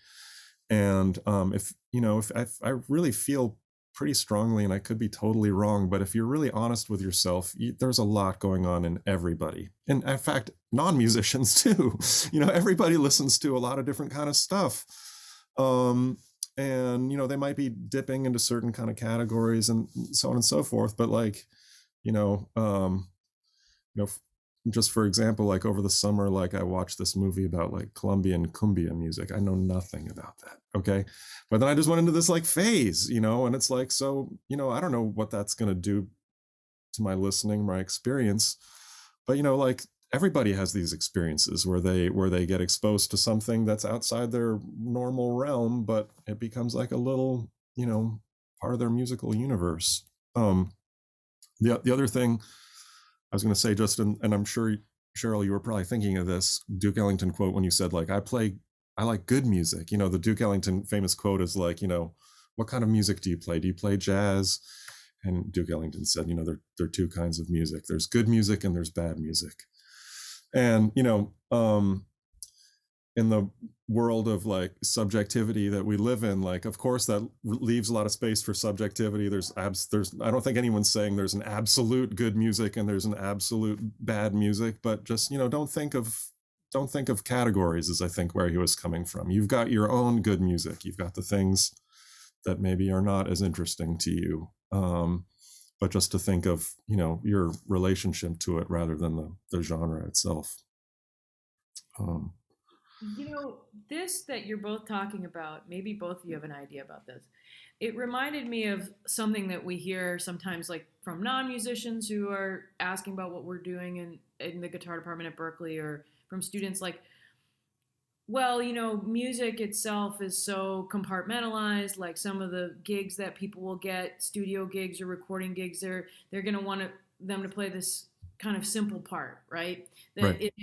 and um, if you know, if, if I really feel pretty strongly, and I could be totally wrong, but if you're really honest with yourself, you, there's a lot going on in everybody. And in fact, non-musicians <laughs> too. you know, everybody listens to a lot of different kind of stuff. Um, and you know, they might be dipping into certain kind of categories and so on and so forth. But like, you know, um, you know, just for example, like over the summer, like I watched this movie about like Colombian cumbia music. I know nothing about that. Okay. But then I just went into this like phase, you know, and it's like, so, you know, I don't know what that's going to do to my listening, my experience. But, you know, like everybody has these experiences where they where they get exposed to something that's outside their normal realm but it becomes like a little you know part of their musical universe um the, the other thing I was going to say, Justin, and I'm sure Cheryl, you were probably thinking of this Duke Ellington quote when you said, like, I play, I like good music. You know, the Duke Ellington famous quote is like, you know, what kind of music do you play? Do you play jazz? And Duke Ellington said, you know, there, there are two kinds of music. There's good music and there's bad music. And, you know, um, in the world of like subjectivity that we live in like of course that leaves a lot of space for subjectivity. There's abs there's i don't think anyone's saying there's an absolute good music and there's an absolute bad music but just you know don't think of don't think of categories as i think where he was coming from. You've got your own good music. You've got the things that maybe are not as interesting to you um, but just to think of you know your relationship to it rather than the, the genre itself. Um, you know, this that you're both talking about, maybe both of you have an idea about this. It reminded me of something that we hear sometimes, like from non musicians who are asking about what we're doing in, in the guitar department at Berklee or from students like, well, you know, music itself is so compartmentalized. Like some of the gigs that people will get, studio gigs or recording gigs, they're they're going to want them to play this kind of simple part, right? That right. It,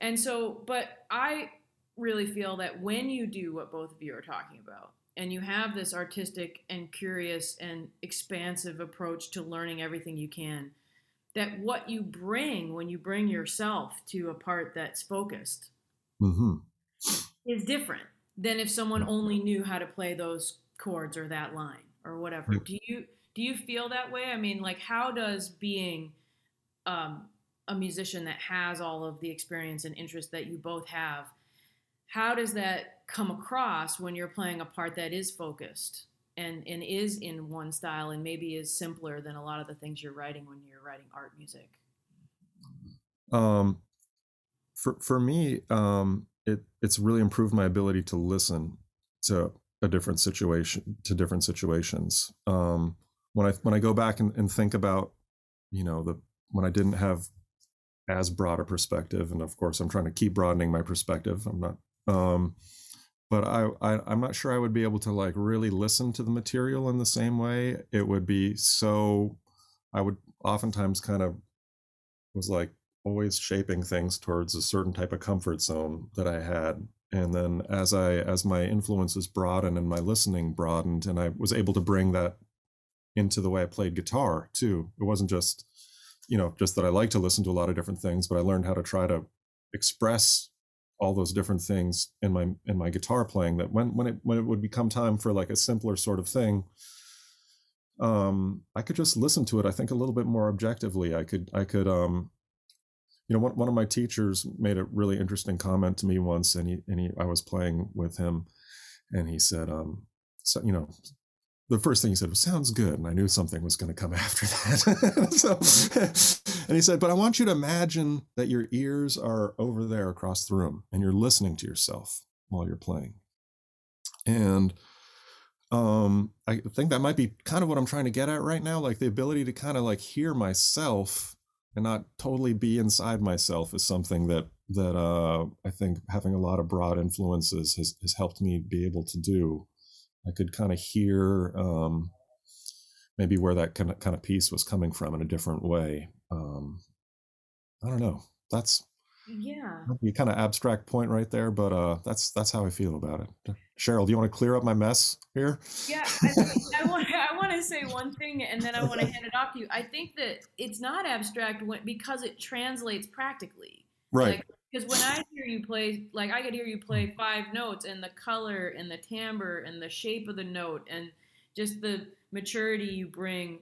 and so, but I really feel that when you do what both of you are talking about, and you have this artistic and curious and expansive approach to learning everything you can, that what you bring when you bring yourself to a part that's focused mm-hmm. is different than if someone only knew how to play those chords or that line or whatever. Do you do you feel that way? I mean, like, how does being um, a musician that has all of the experience and interest that you both have how does that come across when you're playing a part that is focused and and is in one style and maybe is simpler than a lot of the things you're writing when you're writing art music? Um for for me um it it's really improved my ability to listen to a different situation to different situations. Um when i when i go back and, and think about you know the when i didn't have as broad a perspective and of course i'm trying to keep broadening my perspective i'm not um but I, I i'm not sure i would be able to like really listen to the material in the same way. It would be so i would oftentimes kind of was like always shaping things towards a certain type of comfort zone that i had. And then as i as my influences broadened and my listening broadened and i was able to bring that into the way i played guitar too it wasn't just you know just that i like to listen to a lot of different things but i learned how to try to express all those different things in my in my guitar playing that when when it when it would become time for like a simpler sort of thing um i could just listen to it i think a little bit more objectively. I could i could um you know one, one of my teachers made a really interesting comment to me once and he and he i was playing with him and he said um so you know the first thing he said was sounds good and i knew something was going to come <laughs> after that. <laughs> So <laughs> and he said but i want you to imagine that your ears are over there across the room and you're listening to yourself while you're playing. And um i think that might be kind of what i'm trying to get at right now like the ability to kind of like hear myself and not totally be inside myself is something that that uh i think having a lot of broad influences has has helped me be able to do I could kind of hear um, maybe where that kind of kind of piece was coming from in a different way. Um, I don't know. That's yeah, a kind of abstract point right there, but uh, that's that's how I feel about it. Cheryl, do you want to clear up my mess here? Yeah, I, <laughs> I want I want to say one thing, and then I want to hand it off to you. I think that it's not abstract when, because it translates practically. Right. Like, because when I hear you play, like I could hear you play five notes, and the color and the timbre and the shape of the note and just the maturity you bring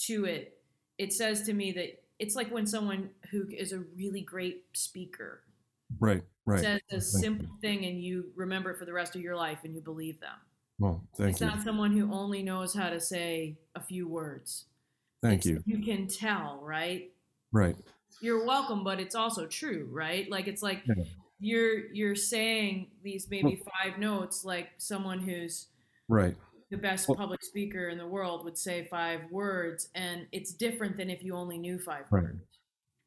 to it, it says to me that it's like when someone who is a really great speaker, right, right, says a simple thing and you remember it for the rest of your life and you believe them. Well, thank it's you. It's not someone who only knows how to say a few words. Thank it's, you. You can tell, right? Right you're welcome but it's also true right like it's like yeah. you're you're saying these maybe five notes like someone who's right the best well, public speaker in the world would say five words and it's different than if you only knew five right. words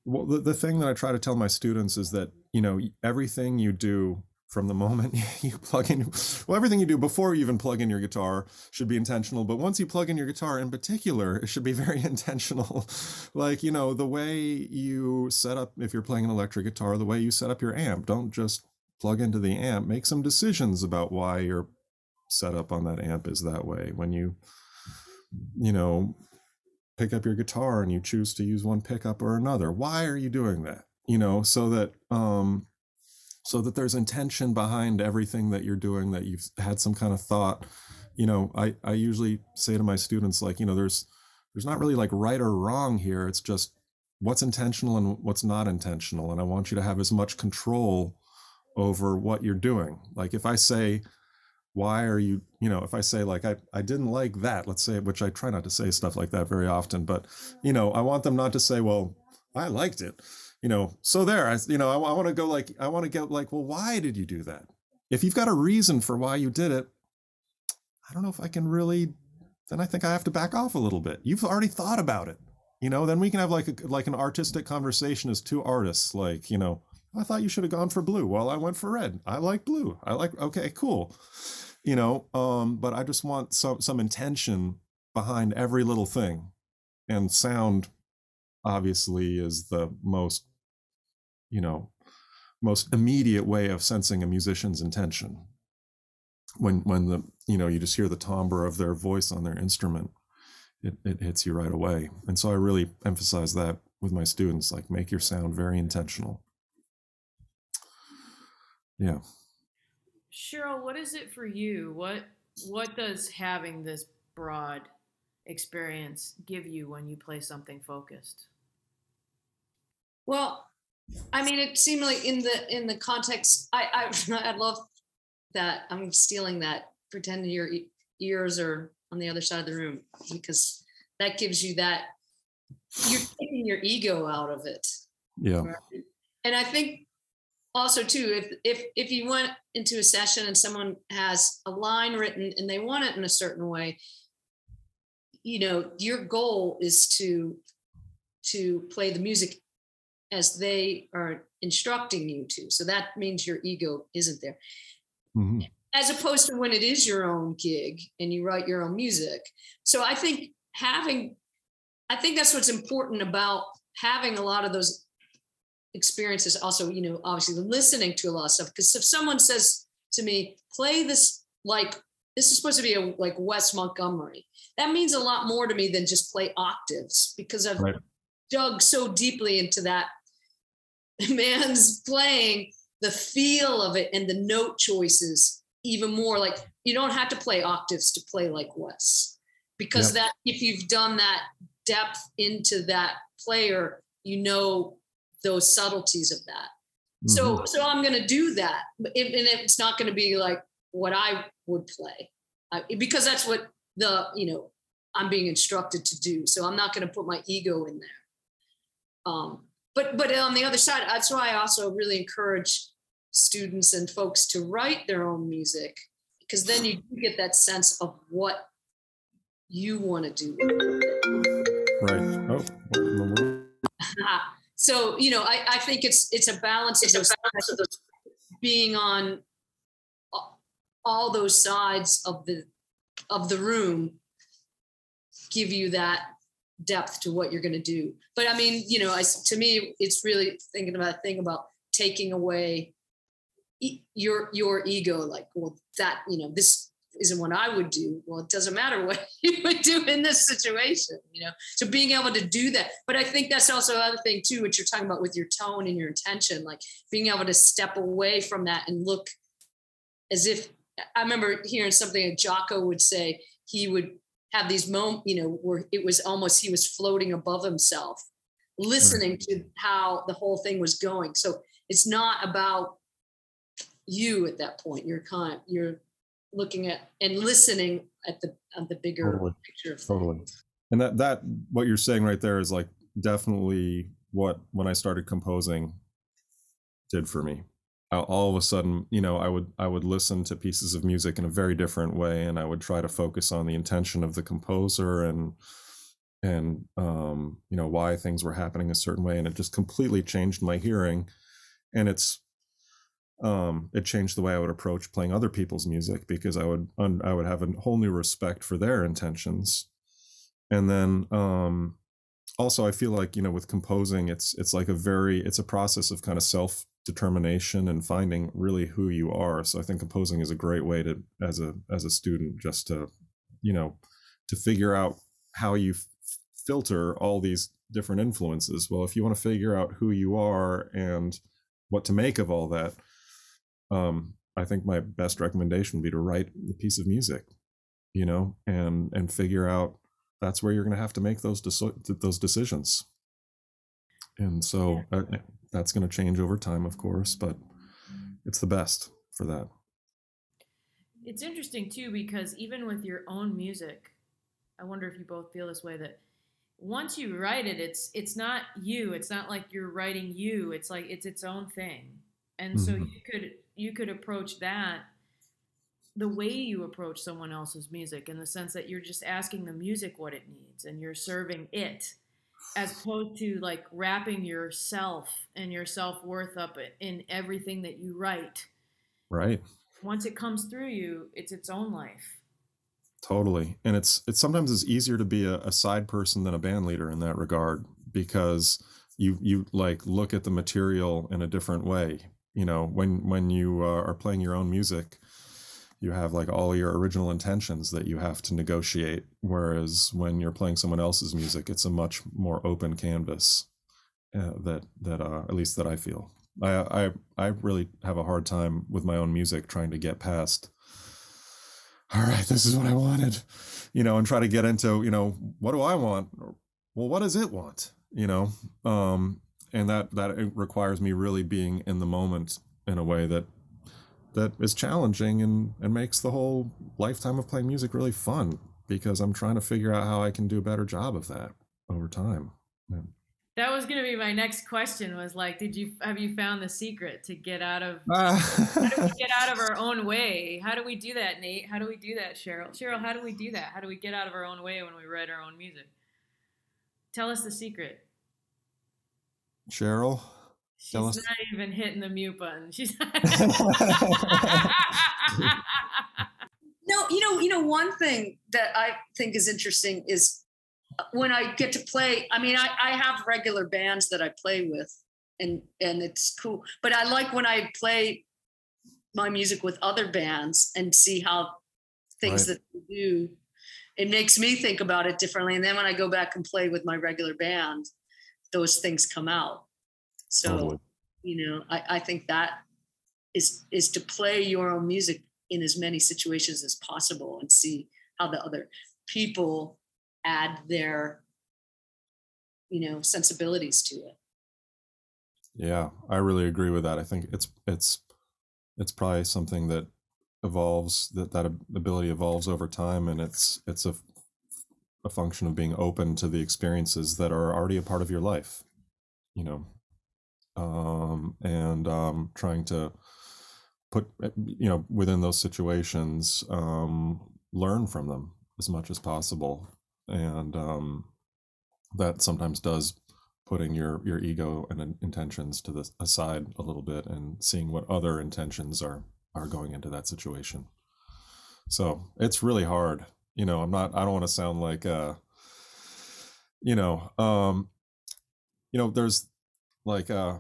well the, the thing that i try to tell my students is that you know everything you do from the moment <laughs> you plug in well everything you do before you even plug in your guitar should be intentional but once you plug in your guitar in particular it should be <laughs> very intentional. Like you know the way you set up if you're playing an electric guitar the way you set up your amp. Don't just plug into the amp. Make some decisions about why your setup on that amp is that way. When you you know pick up your guitar and you choose to use one pickup or another why are you doing that? You know so that um so that there's intention behind everything that you're doing that you've had some kind of thought. You know i i usually say to my students like you know there's there's not really like right or wrong here. It's just what's intentional and what's not intentional and i want you to have as much control over what you're doing. Like if i say why are you you know if i say like i i didn't like that let's say which i try not to say stuff like that very often but you know i want them not to say well i liked it you know, so there, I, you know, I, I want to go like, I want to get like, well, why did you do that? If you've got a reason for why you did it, I don't know if I can really, then I think I have to back off a little bit. You've already thought about it, you know, then we can have like a, like an artistic conversation as two artists, like, you know, I thought you should have gone for blue. Well, I went for red. I like blue. I like, okay, cool. You know, um, but I just want some, some intention behind every little thing and sound obviously is the most you know most immediate way of sensing a musician's intention. When when the you know you just hear the timbre of their voice on their instrument it, it hits you right away. And so i really emphasize that with my students like make your sound very intentional. Yeah. Cheryl what is it for you? What what does having this broad experience give you when you play something focused? Well I mean, it seemed like in the in the context, I I <laughs> I love that. I'm stealing that. Pretending your ears are on the other side of the room because that gives you that. You're taking your ego out of it. Yeah. Right? And I think also too, if if if you went into a session and someone has a line written and they want it in a certain way, you know, your goal is to to play the music as they are instructing you to. So that means your ego isn't there. Mm-hmm. As opposed to when it is your own gig and you write your own music. So I think having, I think that's what's important about having a lot of those experiences. Also, you know, obviously listening to a lot of stuff. Because if someone says to me, play this like this is supposed to be a like Wes Montgomery, that means a lot more to me than just play octaves because I've right. dug so deeply into that man's playing the feel of it and the note choices even more. Like you don't have to play octaves to play like Wes because yep. that if you've done that depth into that player you know those subtleties of that. Mm-hmm. so so i'm going to do that and it's not going to be like what i would play. I, because that's what the you know i'm being instructed to do. So i'm not going to put my ego in there. Um but but on the other side that's why i also really encourage students and folks to write their own music because then you get that sense of what you want to do right. Oh <laughs> so you know I, I think it's it's a balance of those, being on all those sides of the of the room give you that depth to what you're going to do. But I mean, you know, I, to me, it's really thinking about a thing about taking away your your ego. Like, well, that you know, this isn't what I would do. Well, it doesn't matter what <laughs> you would do in this situation, you know. So being able to do that, but I think that's also another thing too, what you're talking about with your tone and your intention, like being able to step away from that and look as if I remember hearing something that Jocko would say. He would have these moments, you know, where it was almost he was floating above himself, listening right. to how the whole thing was going. So it's not about you at that point. You're kind, you're looking at and listening at the at the bigger totally. picture. totally. And that that what you're saying right there is like definitely what when I started composing did for me all of a sudden you know i would i would listen to pieces of music in a very different way and i would try to focus on the intention of the composer and and um, you know why things were happening a certain way and it just completely changed my hearing and it's um, it changed the way i would approach playing other people's music because i would i would have a whole new respect for their intentions. And then um, also i feel like you know with composing it's it's like a very it's a process of kind of self determination and finding really who you are. So I think composing is a great way to, as a as a student, just to, you know, to figure out how you f- filter all these different influences. Well, if you want to figure out who you are and what to make of all that, um, I think my best recommendation would be to write a piece of music, you know, and and figure out that's where you're going to have to make those de- those decisions. And so, uh, that's going to change over time, of course, but it's the best for that. It's interesting too because even with your own music, I wonder if you both feel this way that once you write it, it's it's not you. It's not like you're writing you. It's like it's its own thing. And mm-hmm. so you could you could approach that the way you approach someone else's music in the sense that you're just asking the music what it needs and you're serving it as opposed to like wrapping yourself and your self-worth up in everything that you write. Right. Once it comes through you it's its own life. Totally. And it's it's sometimes it's easier to be a, a side person than a band leader in that regard because you you like look at the material in a different way. You know when when you uh, are playing your own music you have like all your original intentions that you have to negotiate whereas when you're playing someone else's music it's a much more open canvas uh, that that uh, at least that I feel. I, I I really have a hard time with my own music trying to get past all right this is what I wanted you know and try to get into you know what do I want? well what does it want? you know? Um and that that requires me really being in the moment in a way that that is challenging and and makes the whole lifetime of playing music really fun because I'm trying to figure out how I can do a better job of that over time. Yeah. That was going to be my next question. Was like, did you have you found the secret to get out of <laughs> how do we get out of our own way? How do we do that, Nate? How do we do that, Cheryl? Cheryl, how do we do that? How do we get out of our own way when we write our own music? Tell us the secret. Cheryl, she's not even hitting the mute button. She's <laughs> no, you know, you know, one thing that I think is interesting is uh, when I get to play, I mean, I, I have regular bands that I play with and and it's cool. But I like when I play my music with other bands and see how things right. that they do. It makes me think about it differently. And then when I go back and play with my regular band, those things come out. So, totally. you know, I, I think that is is to play your own music in as many situations as possible and see how the other people add their you know sensibilities to it. Yeah i really agree with that. I think it's it's it's probably something that evolves that that ability evolves over time and it's it's a a function of being open to the experiences that are already a part of your life you know um and um trying to put eh, you know within those situations um learn from them as much as possible. And um, that sometimes does putting your your ego and intentions to the aside a little bit and seeing what other intentions are are going into that situation. So it's really hard. You know i'm not i don't want to sound like uh you know um you know there's like uh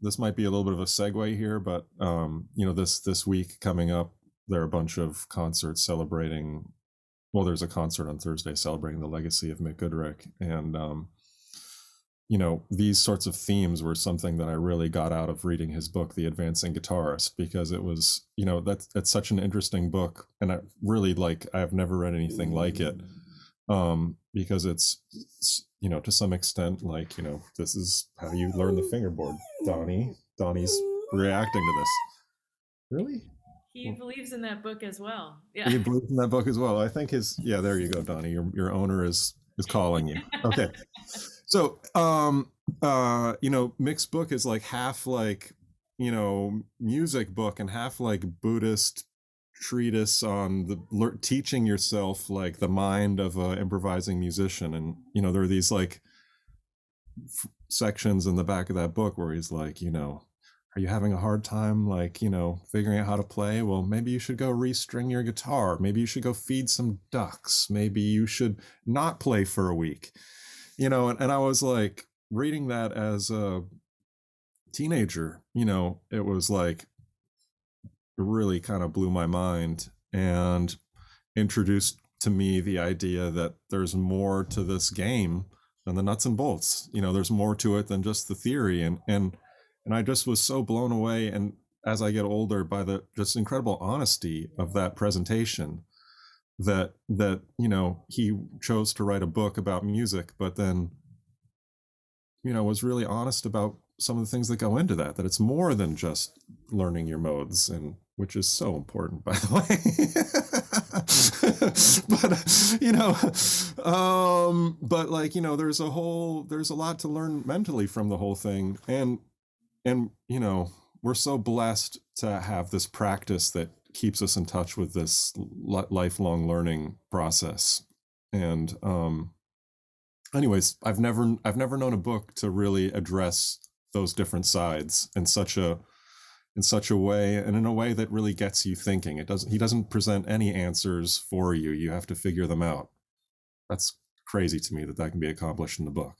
this might be a little bit of a segue here but um you know this this week coming up there are a bunch of concerts celebrating well, there's a concert on Thursday celebrating the legacy of Mick Goodrick, and um, you know these sorts of themes were something that I really got out of reading his book, The Advancing Guitarist, because it was you know that's that's such an interesting book, and I really like I've never read anything like it, um, because it's, it's you know to some extent like you know this is how you learn the fingerboard. Donnie, Donnie's reacting to this. Really? He believes in that book as well. Yeah. He <laughs> believes in that book as well. I think his yeah, there you go, Donnie. Your your owner is is calling you. Okay. so um uh you know, Mick's book is like half like, you know, music book and half like Buddhist treatise on the teaching yourself like the mind of a improvising musician. And you know there are these like f- sections in the back of that book where he's like you know are you having a hard time like you know figuring out how to play? Well maybe you should go restring your guitar. Maybe you should go feed some ducks. Maybe you should not play for a week. You know and, and i was like reading that as a teenager you know it was like really kind of blew my mind and introduced to me the idea that there's more to this game than the nuts and bolts you know there's more to it than just the theory and and and I just was so blown away. And as I get older, by the just incredible honesty of that presentation, that that you know he chose to write a book about music, but then you know was really honest about some of the things that go into that. That it's more than just learning your modes and which is so important <laughs> by the way. But you know um but like you know there's a whole there's a lot to learn mentally from the whole thing and and you know we're so blessed to have this practice that keeps us in touch with this lifelong learning process. And um anyways i've never i've never known a book to really address those different sides in such a in such a way and in a way that really gets you thinking it doesn't he doesn't present any answers for you you have to figure them out that's crazy to me that that can be accomplished in the book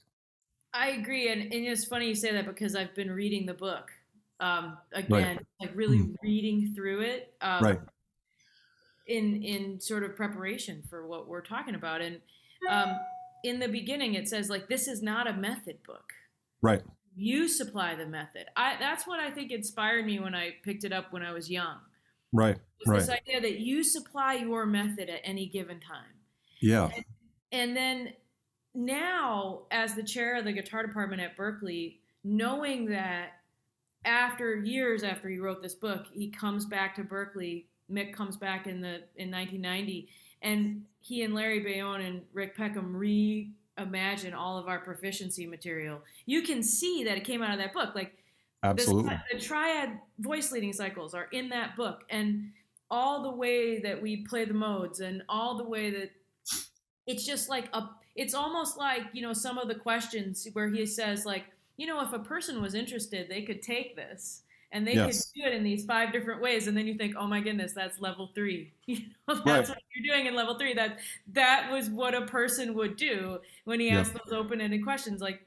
I agree, and, and it's funny you say that because I've been reading the book um, again, right. like really mm. reading through it, um, right? In in sort of preparation for what we're talking about, and um, in the beginning it says like this is not a method book, right? You supply the method. I that's what I think inspired me when I picked it up when I was young. Right. Right. This idea that you supply your method at any given time. Yeah. And, and then now as the chair of the guitar department at Berklee, knowing that after years after he wrote this book, he comes back to Berklee. Mick comes back in the in 1990, and he and Larry Baione and Rick Peckham reimagine all of our proficiency material. You can see that it came out of that book. Like absolutely, this, the triad voice leading cycles are in that book, and all the way that we play the modes, and all the way that it's just like a. It's almost like you know some of the questions where he says like you know, if a person was interested, they could take this and they yes. could do it in these five different ways. And then you think, oh my goodness, that's level three. <laughs> You know, that's right. what you're doing in level three. That that was what a person would do when he asked those open-ended questions. Like,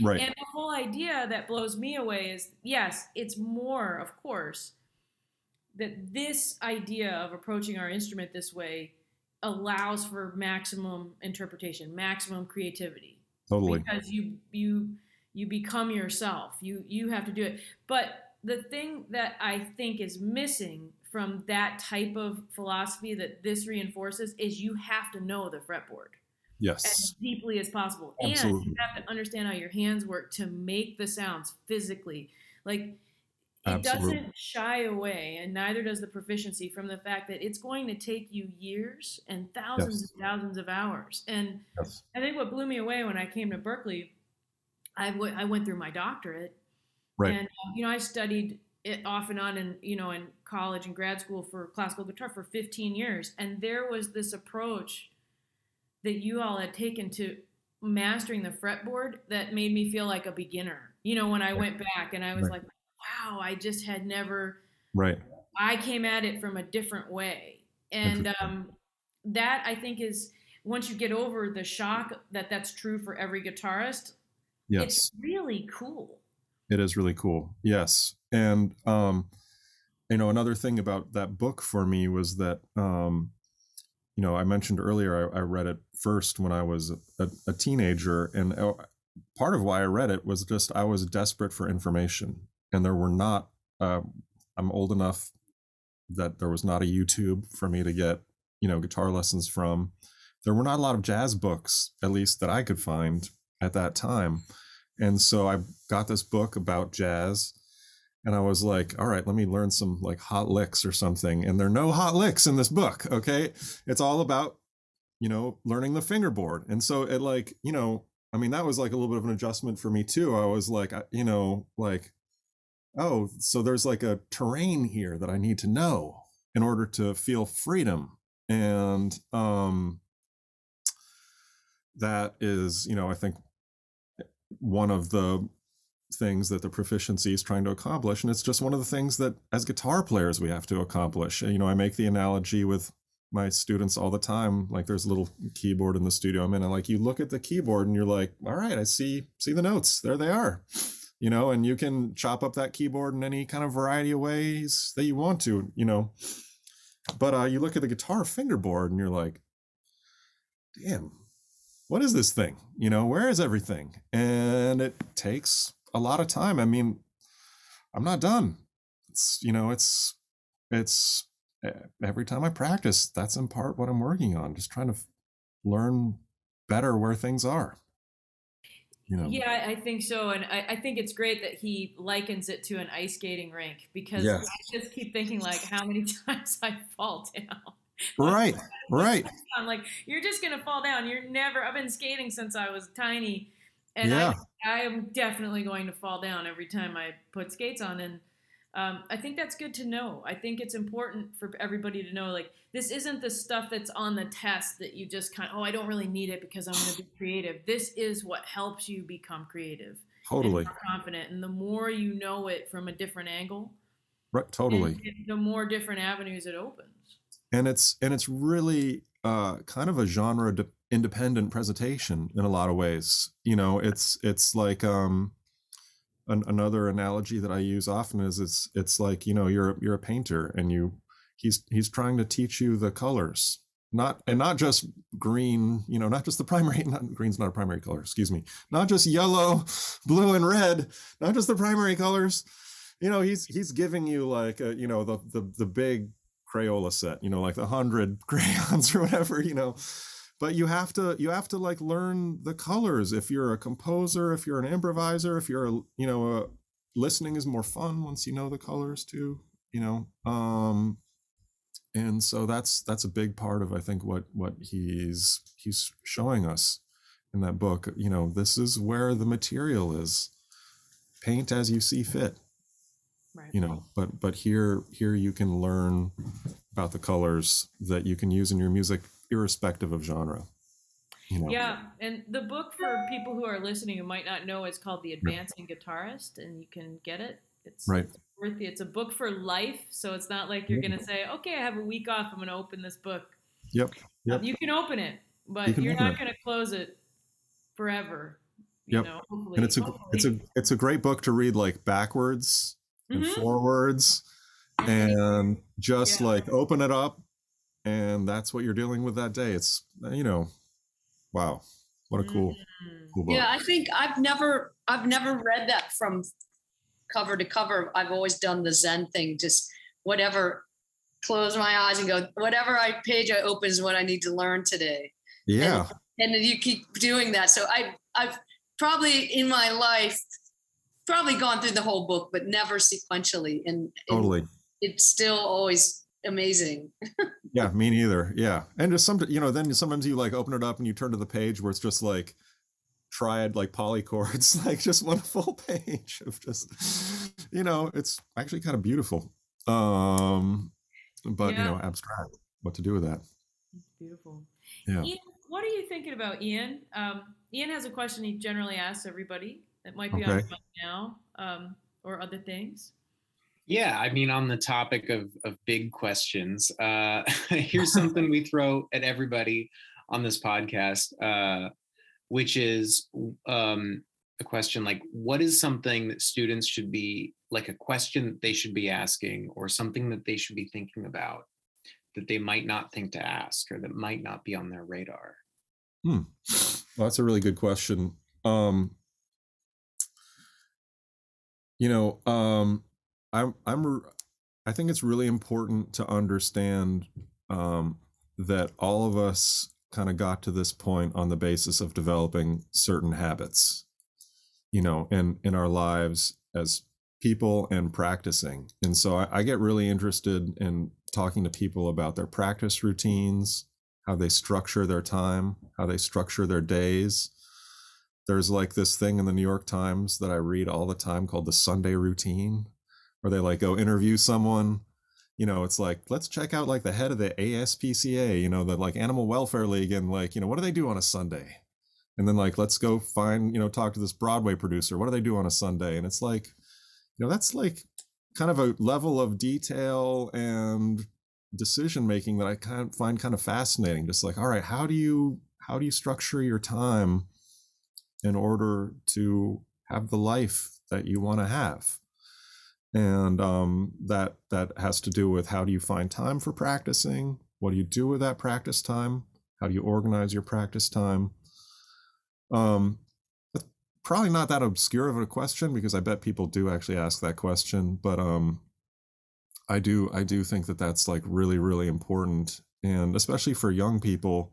right. And the whole idea that blows me away is, yes, it's more, of course, that this idea of approaching our instrument this way allows for maximum interpretation, maximum creativity. Totally. Because you you you become yourself you you have to do it but the thing that i think is missing from that type of philosophy that this reinforces is you have to know the fretboard yes as deeply as possible Absolutely. and you have to understand how your hands work to make the sounds physically like it Absolutely. doesn't shy away and neither does the proficiency from the fact that it's going to take you years and thousands yes. and thousands of hours and yes. i think what blew me away when i came to berklee I, w- I went through my doctorate. Right. And, um, you know, I studied it off and on in, you know, in college and grad school for classical guitar for 15 years. And there was this approach that you all had taken to mastering the fretboard that made me feel like a beginner. You know, when I went back and I was right. like, wow, I just had never. Right. I came at it from a different way. And um, that I think is once you get over the shock that that's true for every guitarist, Yes. It's really cool. It is really cool. Yes. And um you know another thing about that book for me was that um you know I mentioned earlier I, I read it first when I was a, a teenager and uh, part of why I read it was just I was desperate for information and there were not uh, I'm old enough that there was not a YouTube for me to get you know guitar lessons from there were not a lot of jazz books at least that I could find at that time. And so I got this book about jazz and I was like, all right, let me learn some like hot licks or something. And there are no hot licks in this book. Okay. It's all about, you know, learning the fingerboard. And so it like, you know, I mean, that was like a little bit of an adjustment for me too. I was like, you know, like, oh, so there's like a terrain here that I need to know in order to feel freedom. And um that is, you know, I think one of the things that the proficiency is trying to accomplish and it's just one of the things that as guitar players we have to accomplish. You know i make the analogy with my students all the time like there's a little keyboard in the studio i'm in and like you look at the keyboard and you're like all right i see see the notes. There they are. You know and you can chop up that keyboard in any kind of variety of ways that you want to you know. But uh, you look at the guitar fingerboard and you're like damn what is this thing? You know, where is everything? And it takes a lot of time. I mean, I'm not done. It's, you know, it's, it's every time I practice, that's in part what I'm working on, just trying to learn better where things are. You know. Yeah, I think so. And I, I, think it's great that he likens it to an ice skating rink because yes. I just keep thinking like how many <laughs> times I fall down. <laughs> Right, <laughs> right. I'm like, you're just gonna fall down. You're never. I've been skating since I was tiny, and yeah. I, I am definitely going to fall down every time I put skates on. And um, I think that's good to know. I think it's important for everybody to know, like, this isn't the stuff that's on the test that you just kind of, oh, I don't really need it because I'm going to be <sighs> creative. This is what helps you become creative. Totally. And confident. And the more you know it from a different angle, right, totally. the more different avenues it opens and it's and it's really uh, kind of a genre de- independent presentation in a lot of ways. You know, it's it's like um, an, another analogy that I use often is it's it's like you know you're you're a painter and you he's he's trying to teach you the colors. Not and not just green you know not just the primary <laughs> not green's not a primary color excuse me. Not just yellow <laughs> blue and red not just the primary colors. You know he's he's giving you like a, you know the the the big Crayola set, you know, like the hundred <laughs> crayons or whatever, you know. but you have to you have to like learn the colors. If you're a composer if you're an improviser if you're a you know a, listening is more fun once you know the colors too you know. Um and so that's that's a big part of i think what what he's he's showing us in that book. You know this is where the material is. Paint as you see fit right. you know but but here here you can learn about the colors that you can use in your music irrespective of genre you know? yeah and the book for people who are listening who might not know it's called the advancing guitarist and you can get it it's, right. it's worth it it's a book for life so it's not like you're going to say okay i have a week off i'm going to open this book yep, yep. you can open it but you are not going to close it forever yep know, and it's a hopefully. it's a it's a great book to read like backwards and mm-hmm. forwards and just yeah. like open it up and that's what you're dealing with that day it's you know wow what a cool, mm-hmm. cool book. yeah i think i've never i've never read that from cover to cover i've always done the zen thing just whatever close my eyes and go whatever i page i open is what i need to learn today yeah and, and you keep doing that so i i've probably in my life probably gone through the whole book, but never sequentially. And, totally, it's still always amazing. <laughs> yeah, me neither. Yeah, and just some, you know, then sometimes you like open it up and you turn to the page where it's just like triad like polychords, <laughs> like just one full <laughs> page of just, you know, it's actually kind of beautiful. Um, but yeah. you know, abstract. What to do with that? It's beautiful. Yeah. Ian, what are you thinking about, Ian? Um, Ian has a question he generally asks everybody that might be okay. on now um, or other things? Yeah, I mean, on the topic of, of big questions, uh, <laughs> here's something we throw at everybody on this podcast, uh, which is um, a question like, what is something that students should be like a question that they should be asking, or something that they should be thinking about that they might not think to ask, or that might not be on their radar? Hmm. Well, that's a really good question. Um, you know um i'm i'm i think it's really important to understand um that all of us kind of got to this point on the basis of developing certain habits you know in in our lives as people and practicing. And so I, I get really interested in talking to people about their practice routines how they structure their time how they structure their days there's like this thing in the New York Times that I read all the time called the Sunday routine, where they like go interview someone. You know, it's like, let's check out like the head of the ASPCA, you know, the like Animal Welfare League, and like, you know, what do they do on a Sunday? And then like, let's go find, you know, talk to this Broadway producer. What do they do on a Sunday? And it's like, you know, that's like kind of a level of detail and decision making that I kind of find kind of fascinating. Just like, all right, how do you how do you structure your time? In order to have the life that you want to have. And um, that that has to do with how do you find time for practicing? What do you do with that practice time? How do you organize your practice time? Um, probably not that obscure of a question because i bet people do actually ask that question but um, i do i do think that that's like really really important and especially for young people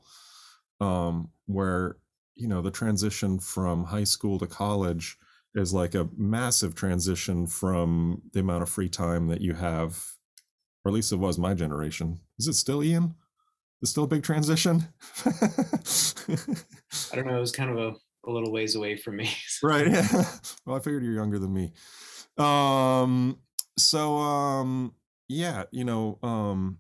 um, where you know the transition from high school to college is like a massive transition from the amount of free time that you have or at least it was my generation. Is it still ian? Is still a big transition? <laughs> I don't know it was kind of a, a little ways away from me. <laughs> Right <laughs> yeah. Well i figured you're younger than me. Um so um yeah you know um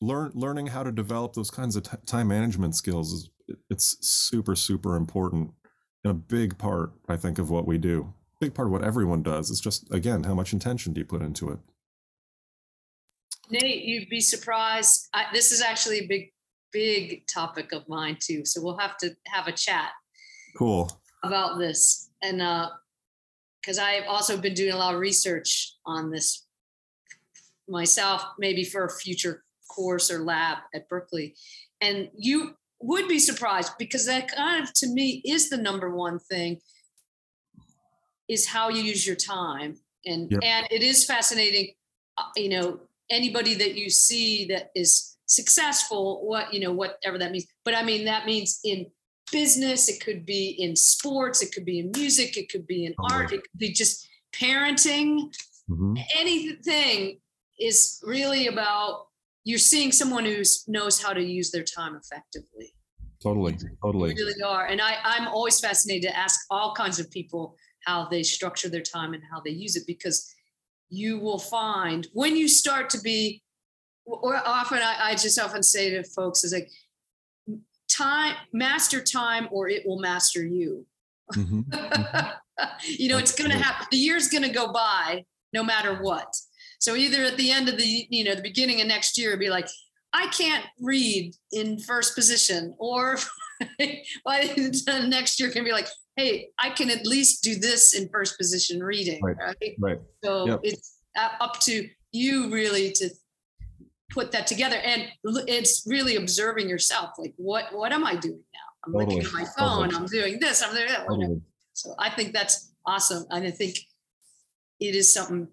learn learning how to develop those kinds of t- time management skills is it's super super important and a big part i think of what we do. Big part of what everyone does is just again how much intention do you put into it? Nate you'd be surprised. I, this is actually a big big topic of mine too so we'll have to have a chat cool. about this. And uh because i've also been doing a lot of research on this myself maybe for a future course or lab at berklee. And you would be surprised because that kind of to me is the number one thing is how you use your time and yep. and it is fascinating uh, you know anybody that you see that is successful, what, you know, whatever that means. But I mean, that means in business, it could be in sports, it could be in music, it could be in oh, art, it could be just parenting. Mm-hmm. Anything is really about you're seeing someone who knows how to use their time effectively. Totally, totally. You really are. And I, I'm always fascinated to ask all kinds of people how they structure their time and how they use it because you will find when you start to be or often I, I just often say to folks is like time master time or it will master you mm-hmm. mm-hmm. <laughs> you know it's going to happen the year's going to go by no matter what so either at the end of the you know the beginning of next year be like i can't read in first position or <laughs> by next year can be like hey i can at least do this in first position reading right right, right. so yep. it's up to you really to put that together and it's really observing yourself like what what am i doing now i'm totally. looking at my phone totally. i'm doing this i'm doing that totally. so i think that's awesome and i think it is something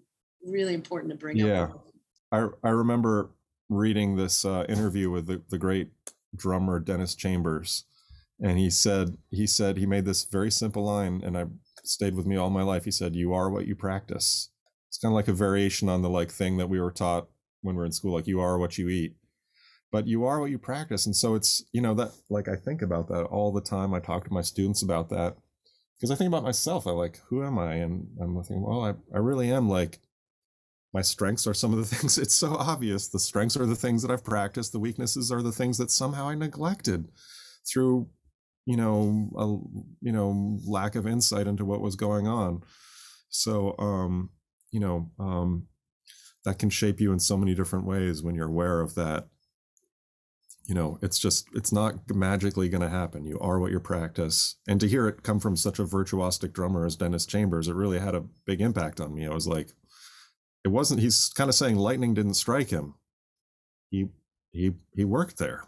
really important to bring yeah. up i i remember reading this uh, interview with the, the great drummer dennis chambers and he said he said he made this very simple line and i stayed with me all my life. He said you are what you practice. It's kind of like a variation on the like thing that we were taught when we're in school like you are what you eat. But you are what you practice and so it's you know that like i think about that all the time. I talk to my students about that because i think about myself i like who am i? And i'm thinking well i, I really am like my strengths are some of the <laughs> things it's so obvious the strengths are the things that i've practiced the weaknesses are the things that somehow i neglected through you know a you know lack of insight into what was going on. So um you know um that can shape you in so many different ways when you're aware of that. You know it's just it's not magically going to happen. You are what you practice and to hear it come from such a virtuosic drummer as dennis chambers it really had a big impact on me. I was like it wasn't he's kind of saying lightning didn't strike him. He he he worked there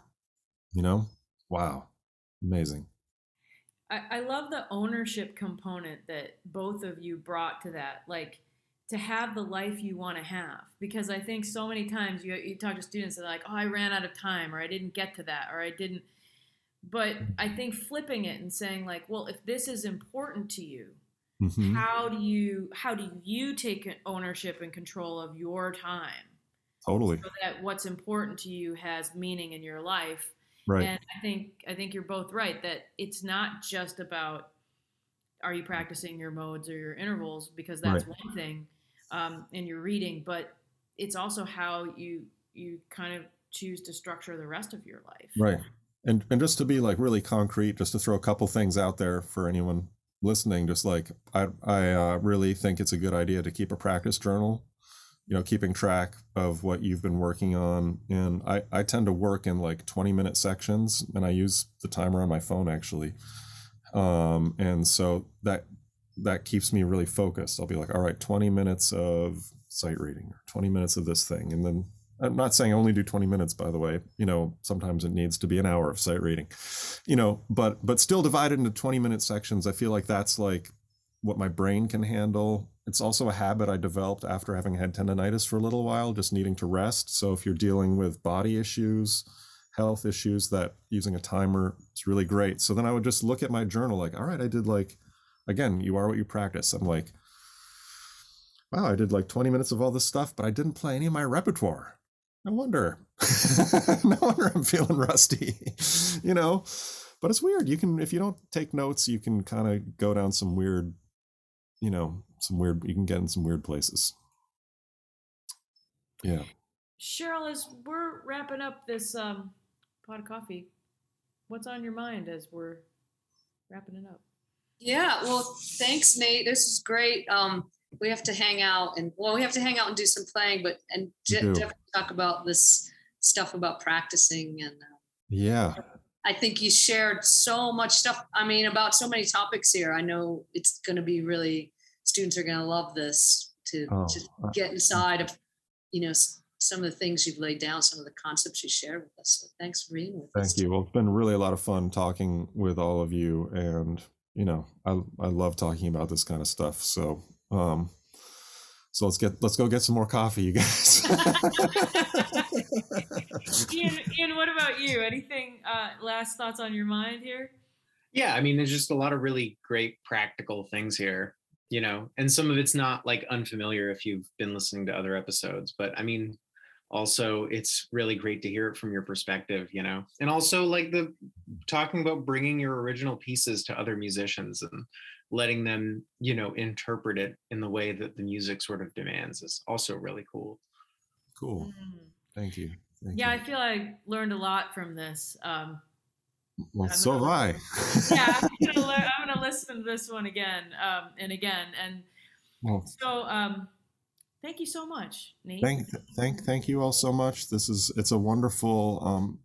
you know? Wow. Amazing. I, I love the ownership component that both of you brought to that like to have the life you want to have because i think so many times you, you talk to students and they're like oh i ran out of time or i didn't get to that or i didn't but i think flipping it and saying like well if this is important to you mm-hmm. how do you how do you take ownership and control of your time totally so that what's important to you has meaning in your life right and i think i think you're both right that it's not just about are you practicing your modes or your intervals because that's right. one thing um, in your reading, but it's also how you you kind of choose to structure the rest of your life. Right. And and just to be like really concrete, just to throw a couple things out there for anyone listening, just like I I uh, really think it's a good idea to keep a practice journal. You know, keeping track of what you've been working on. And I, I tend to work in like 20 minute sections and I use the timer on my phone actually. Um, and so that that keeps me really focused. I'll be like, all right, 20 minutes of sight reading or 20 minutes of this thing. And then I'm not saying only do 20 minutes, by the way. You know, sometimes it needs to be an hour of sight reading, you know, but but still divided into 20 minute sections. I feel like that's like what my brain can handle. It's also a habit I developed after having had tendonitis for a little while, just needing to rest. So if you're dealing with body issues, health issues, that using a timer is really great. So then I would just look at my journal like, all right, I did like again, you are what you practice. I'm like, wow, I did like 20 minutes of all this stuff, but I didn't play any of my repertoire. No wonder. <laughs> <laughs> no wonder I'm feeling rusty, you know? But it's weird. You can, if you don't take notes, you can kind of go down some weird, you know, some weird, you can get in some weird places. Yeah. Cheryl, as we're wrapping up this um, pot of coffee, what's on your mind as we're wrapping it up? Yeah, well, thanks, Nate. This is great. Um, we have to hang out and well, we have to hang out and do some playing, but and definitely talk about this stuff about practicing and. Uh, yeah. I think you shared so much stuff. I mean, about so many topics here. I know it's going to be really students are going to love this to, oh, to get inside of, you know, some of the things you've laid down, some of the concepts you shared with us. So thanks for being with Thank us. Thank you. Well, it's been really a lot of fun talking with all of you, and you know, I I love talking about this kind of stuff. So um so let's get let's go get some more coffee, you guys. <laughs> Ian, Ian, what about you? Anything uh, last thoughts on your mind here? Yeah, I mean, there's just a lot of really great practical things here, you know, and some of it's not like unfamiliar if you've been listening to other episodes, but I mean, also it's really great to hear it from your perspective, you know, and also like the talking about bringing your original pieces to other musicians and letting them, you know, interpret it in the way that the music sort of demands is also really cool. Cool. Mm. Thank you. Thank yeah, you. I feel I learned a lot from this. Um, well, I'm so gonna, have I. <laughs> yeah, I'm <laughs> gonna, le- I'm gonna, listen to this one again um, and again, and well, so um, thank you so much, Nate. Thank, thank, thank you all so much. This is it's a wonderful, um,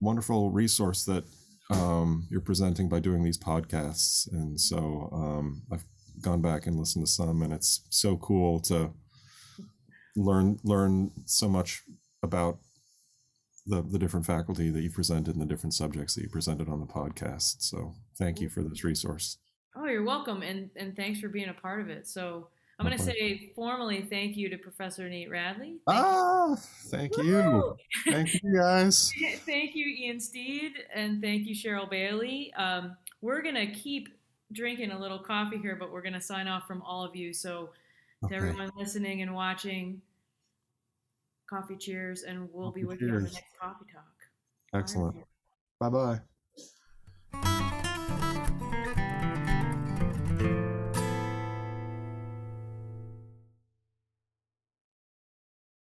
wonderful resource that um, you're presenting by doing these podcasts, and so um, I've gone back and listened to some, and it's so cool to learn learn so much about the the different faculty that you presented and the different subjects that you presented on the podcast. So thank you for this resource. Oh, you're welcome, and and thanks for being a part of it. So I'm going to say formally thank you to Professor Nate Radley. Thank ah, you. thank you, thank you guys. <laughs> thank you, Ian Steed, and thank you, Cheryl Bailey. Um, we're going to keep drinking a little coffee here, but we're going to sign off from all of you. So to everyone listening and watching, coffee cheers, and we'll coffee be with cheers. you on the next coffee talk. Excellent. Bye bye.